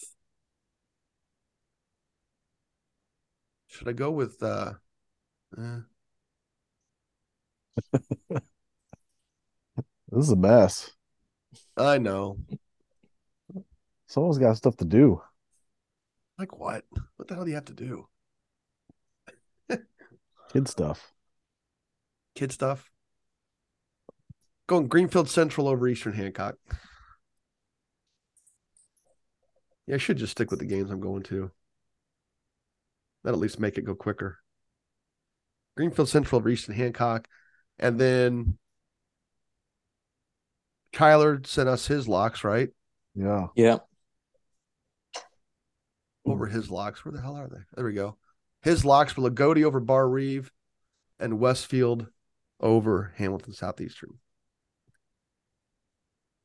Should I go with uh eh, This is a mess. I know. Someone's got stuff to do. Like what? What the hell do you have to do? [LAUGHS] Kid stuff. Kid stuff. Going Greenfield Central over Eastern Hancock. Yeah, I should just stick with the games I'm going to. That at least make it go quicker. Greenfield Central over Eastern Hancock. And then Kyler sent us his locks, right? Yeah. yeah. What were his locks? Where the hell are they? There we go. His locks were Loogootee over Barr-Reeve and Westfield over Hamilton Southeastern.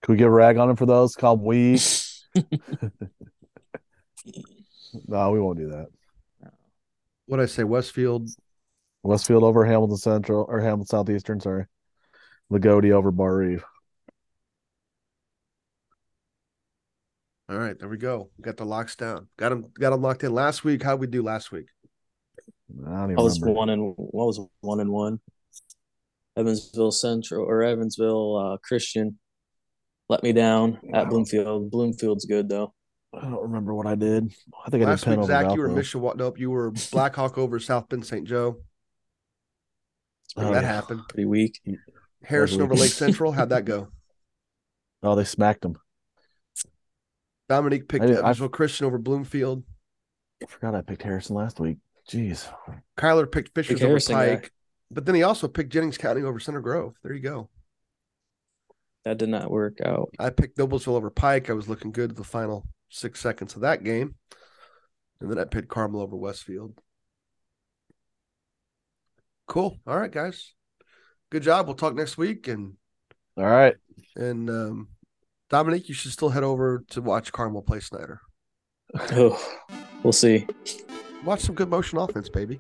Could we get a rag on him for those? Call him we. No, we won't do that. What I say? Westfield. Westfield over Hamilton Central or Hamilton Southeastern, sorry. Loogootee over Barr-Reeve. All right, there we go. Got the locks down. Got them. Got them locked in. Last week, how we do last week? I don't even I was remember. one and what was one and one. Evansville Central or Evansville uh, Christian let me down at Wow. Bloomfield. Bloomfield's good though. I don't remember what I did. I think I Last did Penn week, over Zach, you were Valpo. Mishawaka. Nope, you were Blackhawk over South Bend St. Joe. Oh, that yeah. happened. Pretty weak. Harrison over Lake Central. How'd that go? [LAUGHS] Oh, they smacked him. Dominique picked I did- I- Evansville Christian over Bloomfield. I forgot I picked Harrison last week. Jeez. Kyler picked Fishers over Harrison guy. But then he also picked Jennings County over Center Grove. There you go. That did not work out. I picked Noblesville over Pike. I was looking good at the final six seconds of that game. And then I picked Carmel over Westfield. Cool. All right, guys. Good job. We'll talk next week. And All right. and um Dominique, you should still head over to watch Carmel play Snyder. [LAUGHS] Oh, we'll see. Watch some good motion offense, baby.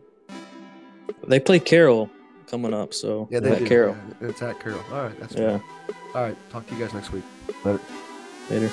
They play Carroll coming up, so Yeah, they at do. Carroll. It's at Carroll. All right, that's Yeah. All right, talk to you guys next week. Later. Later.